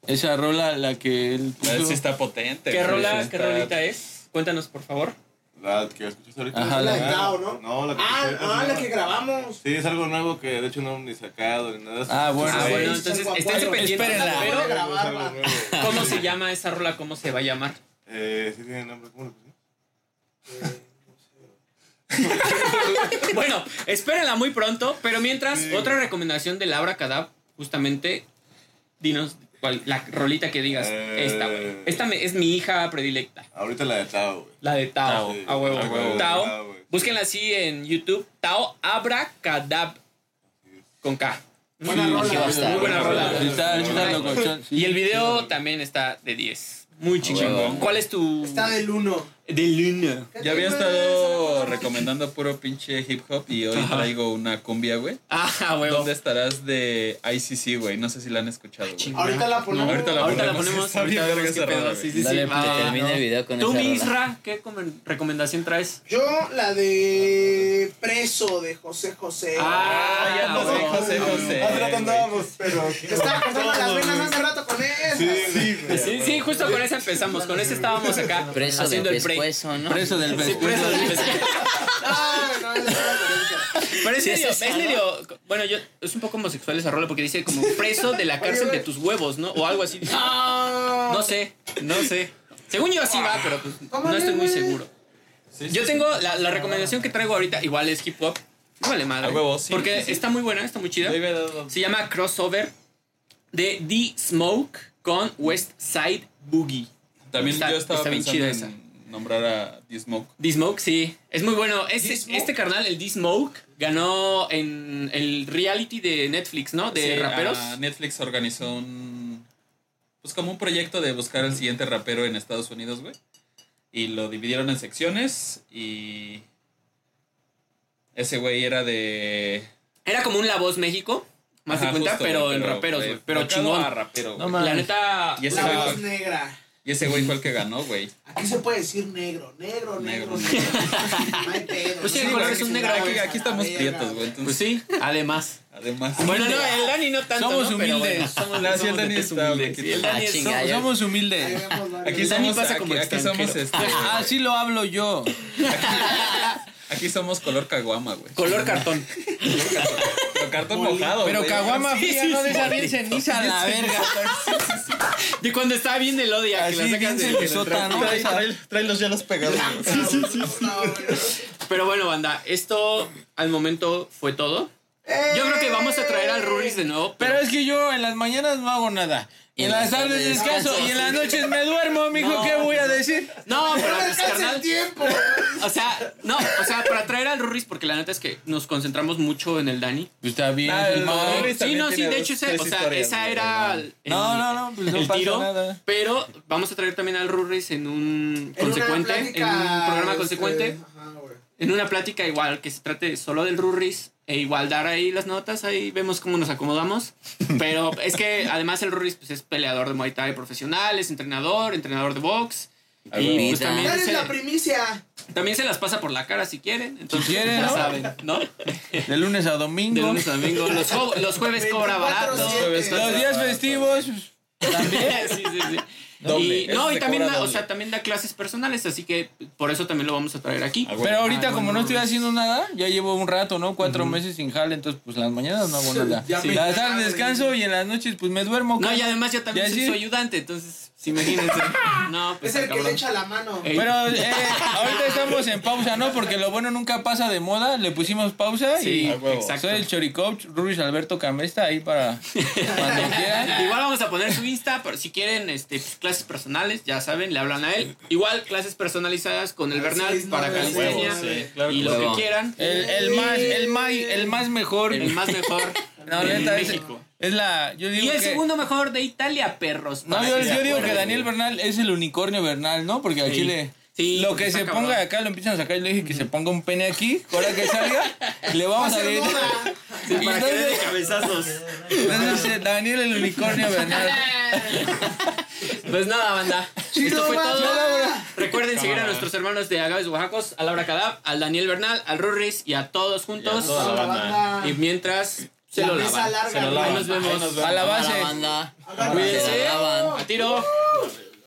Esa rola, la que él puso. está potente. ¿Qué güey. rola, Sí qué está- rolita es? Cuéntanos, por favor. La que escuchas ahorita. Ajá, La de ¿no? No, la que Ah, escuché- ah, la que grabamos. Sí, es algo nuevo que de hecho no hemos ni sacado ni nada. Ah, bueno. Ah, entonces esténse pendientes. espérenla. Pero. ¿cómo se llama esa rola? ¿Cómo se va a llamar? Eh, sí tiene nombre, ¿cómo lo puse? Bueno, espérenla muy pronto, pero mientras, otra recomendación de Laura Cadab, justamente, dinos cuál, la rolita que digas. Eh. Esta, güey. Esta me- es mi hija predilecta. Ahorita la de Tao, güey. La de Tao. Sí, a huevo. a huevo. Tao. Ah. Búsquenla así en YouTube. Tao Abracadab. Con K. Buena rola. sí. Muy buena rola. Y el video también está de 10. Muy chingón. ¿Cuál es tu. Está del uno. De Luna. Ya había estado recomendando puro pinche hip hop y hoy traigo una cumbia, güey. Ah, huevo. ¿Dónde estarás de ICC, güey? No sé si la han escuchado, güey. Ahorita la ponemos. ahorita la Ahorita la ponemos. ponemos. Está Ahorita bien verga esa rola, Sí, güey. sí, sí. Dale, Ah, que termine no. el video con Tú, esa rola. Misra, ¿qué comen- recomendación traes? Yo, la de Preso de José José. Ah, ya no sé, huevo. José José. Hace rato andábamos, pero. Te estaba cortando las venas hace rato con eso. Sí, sí, güey. Sí, sí, justo con esa empezamos. Con ese estábamos acá Preso haciendo del el pre. pescuezo, ¿no? Preso del Sí, pescuezo. preso del pescuezo. No, es Pero es Sí, medio, es esa, es ¿no? medio, bueno, yo, es un poco homosexual esa rola porque dice como preso de la cárcel de tus huevos, ¿no? O algo así. No. No sé, no sé. Según yo así va, pero pues ¿Cómo no estoy muy seguro. Sí, Yo sí. tengo la, la recomendación que traigo ahorita, igual es hip hop. No vale madre. A huevo, sí, Porque sí, está muy buena, está muy chida. Se llama Crossover de The Smoke con West Side Boogie. También Está- yo estaba está bien pensando chida en esa. Nombrar a D-Smoke. D-Smoke, sí. Es muy bueno. Este, este carnal, el D-Smoke, ganó en el reality de Netflix, ¿no? De Sí, raperos. ah, Netflix organizó un. Pues como un proyecto de buscar al siguiente rapero en Estados Unidos, güey. Y lo dividieron en secciones y. Ese güey era de. Era como un La Voz México, más de Ajá, cuenta, justo, pero en raperos, güey. Pero chingón. a rapero, No. La neta. Y ese La voz negra. Y ese güey fue el que ganó, güey. Aquí se puede decir negro, negro, negro, Negro. negro. No hay pedo. Pues sí, el color es un negro, Aquí, aquí estamos prietos, güey. Pues sí, además. además. Bueno, no, el Dani no tanto. Somos ¿no? Pero humildes. bueno, somos, sí, el Dani está humilde. Sí, el Dani Ah, es- Somos, somos humildes. Aquí El Dani somos, pasa como aquí, aquí somos este. Así lo hablo yo. Aquí somos color caguama, güey. Color cartón. Pero cartón mojado. Pero caguama Sí, fría, sí, no sí. de esa bien ceniza a la verga. Y cuando está bien el odia, que la Así sacas de... cenizota, ¿no? Trae, trae- trae los hielos pegados. güey. No, güey. Pero bueno, banda, esto al momento fue todo. Yo creo que vamos a traer al Ruris de nuevo. Pero es que yo en las mañanas no hago nada. Y en las tardes descanso y en las noches me duermo, mijo, ¿qué voy a decir? No, pero No pues, carnal. el tiempo. O sea, no, o sea, para traer al Ruris, porque la neta es que nos concentramos mucho en el Dani. Pues está bien. Ah, el Sí, no, sí, de hecho, ese- o sea, esa era no. el, No, no, no, pues no el pasa tiro. nada. Pero vamos a traer también al Ruris en un En consecuente, en un programa este, consecuente, güey. En una plática igual que se trate solo del Ruris e igual dar ahí las notas, ahí vemos cómo nos acomodamos. Pero es que además el Ruris pues, es peleador de Muay Thai profesional, es entrenador, entrenador de box. Y pues también se, la primicia. también se las pasa por la cara si quieren. Entonces Si quieren, ya ¿no? saben, ¿no? De lunes a domingo. De lunes a domingo. Los, los jueves cobra 24/7. barato. jueves Los días festivos. También. sí, sí, sí. Doble. Y, no, y también da, o sea, también da clases personales, así que por eso también lo vamos a traer aquí. Ah. Pero ahorita, Ah, como bueno, no estoy haciendo nada, ya llevo un rato, ¿no? Cuatro meses sin jale, entonces, pues las mañanas no hago nada. Ya me Las tardes descanso y en las noches, pues me duermo. No, y además yo también ¿Ya soy sí? su ayudante, entonces, sí, imagínense. No, pues Es el que le echa la mano. Ey. Pero eh, ahorita estamos en pausa, ¿no? Porque lo bueno nunca pasa de moda. Le pusimos pausa Sí, y exacto. soy el Choricoach, Ruiz Alberto Camesta, ahí para cuando quieran. Igual vamos a poner su Insta, pero si quieren este, pues, clases personales, ya saben, le hablan a él. Igual clases personalizadas con el Bernal Seis, para calistenia huevo, sí, claro y lo que quieran. El, el más, el más, el más mejor. El más mejor No, de neta, es, México. es la. Yo digo Y el que, segundo mejor de Italia, perros. No, yo, digo que. Daniel Bernal es el unicornio Bernal, ¿no? Porque Sí. chile. Sí, lo que se ponga acá lo empiezan a sacar. Yo le dije que se ponga un pene aquí. Ahora que salga, le vamos a Hacer decir. moda. Sí, para que den de Entonces- cabezazos. Entonces, Daniel el unicornio Bernal. Pues nada, banda. Chido, Esto fue todo. Recuerden seguir a nuestros hermanos de Agaves Oaxacos, a Laura Cadab, al Daniel Bernal, al Rurris y a todos juntos. toda la La banda. banda. Y mientras se La lo mesa lavan. larga, Se lo lavan. Ahí nos vemos. Ahí nos vemos. A la A base. la banda. Cuídense. A tiro.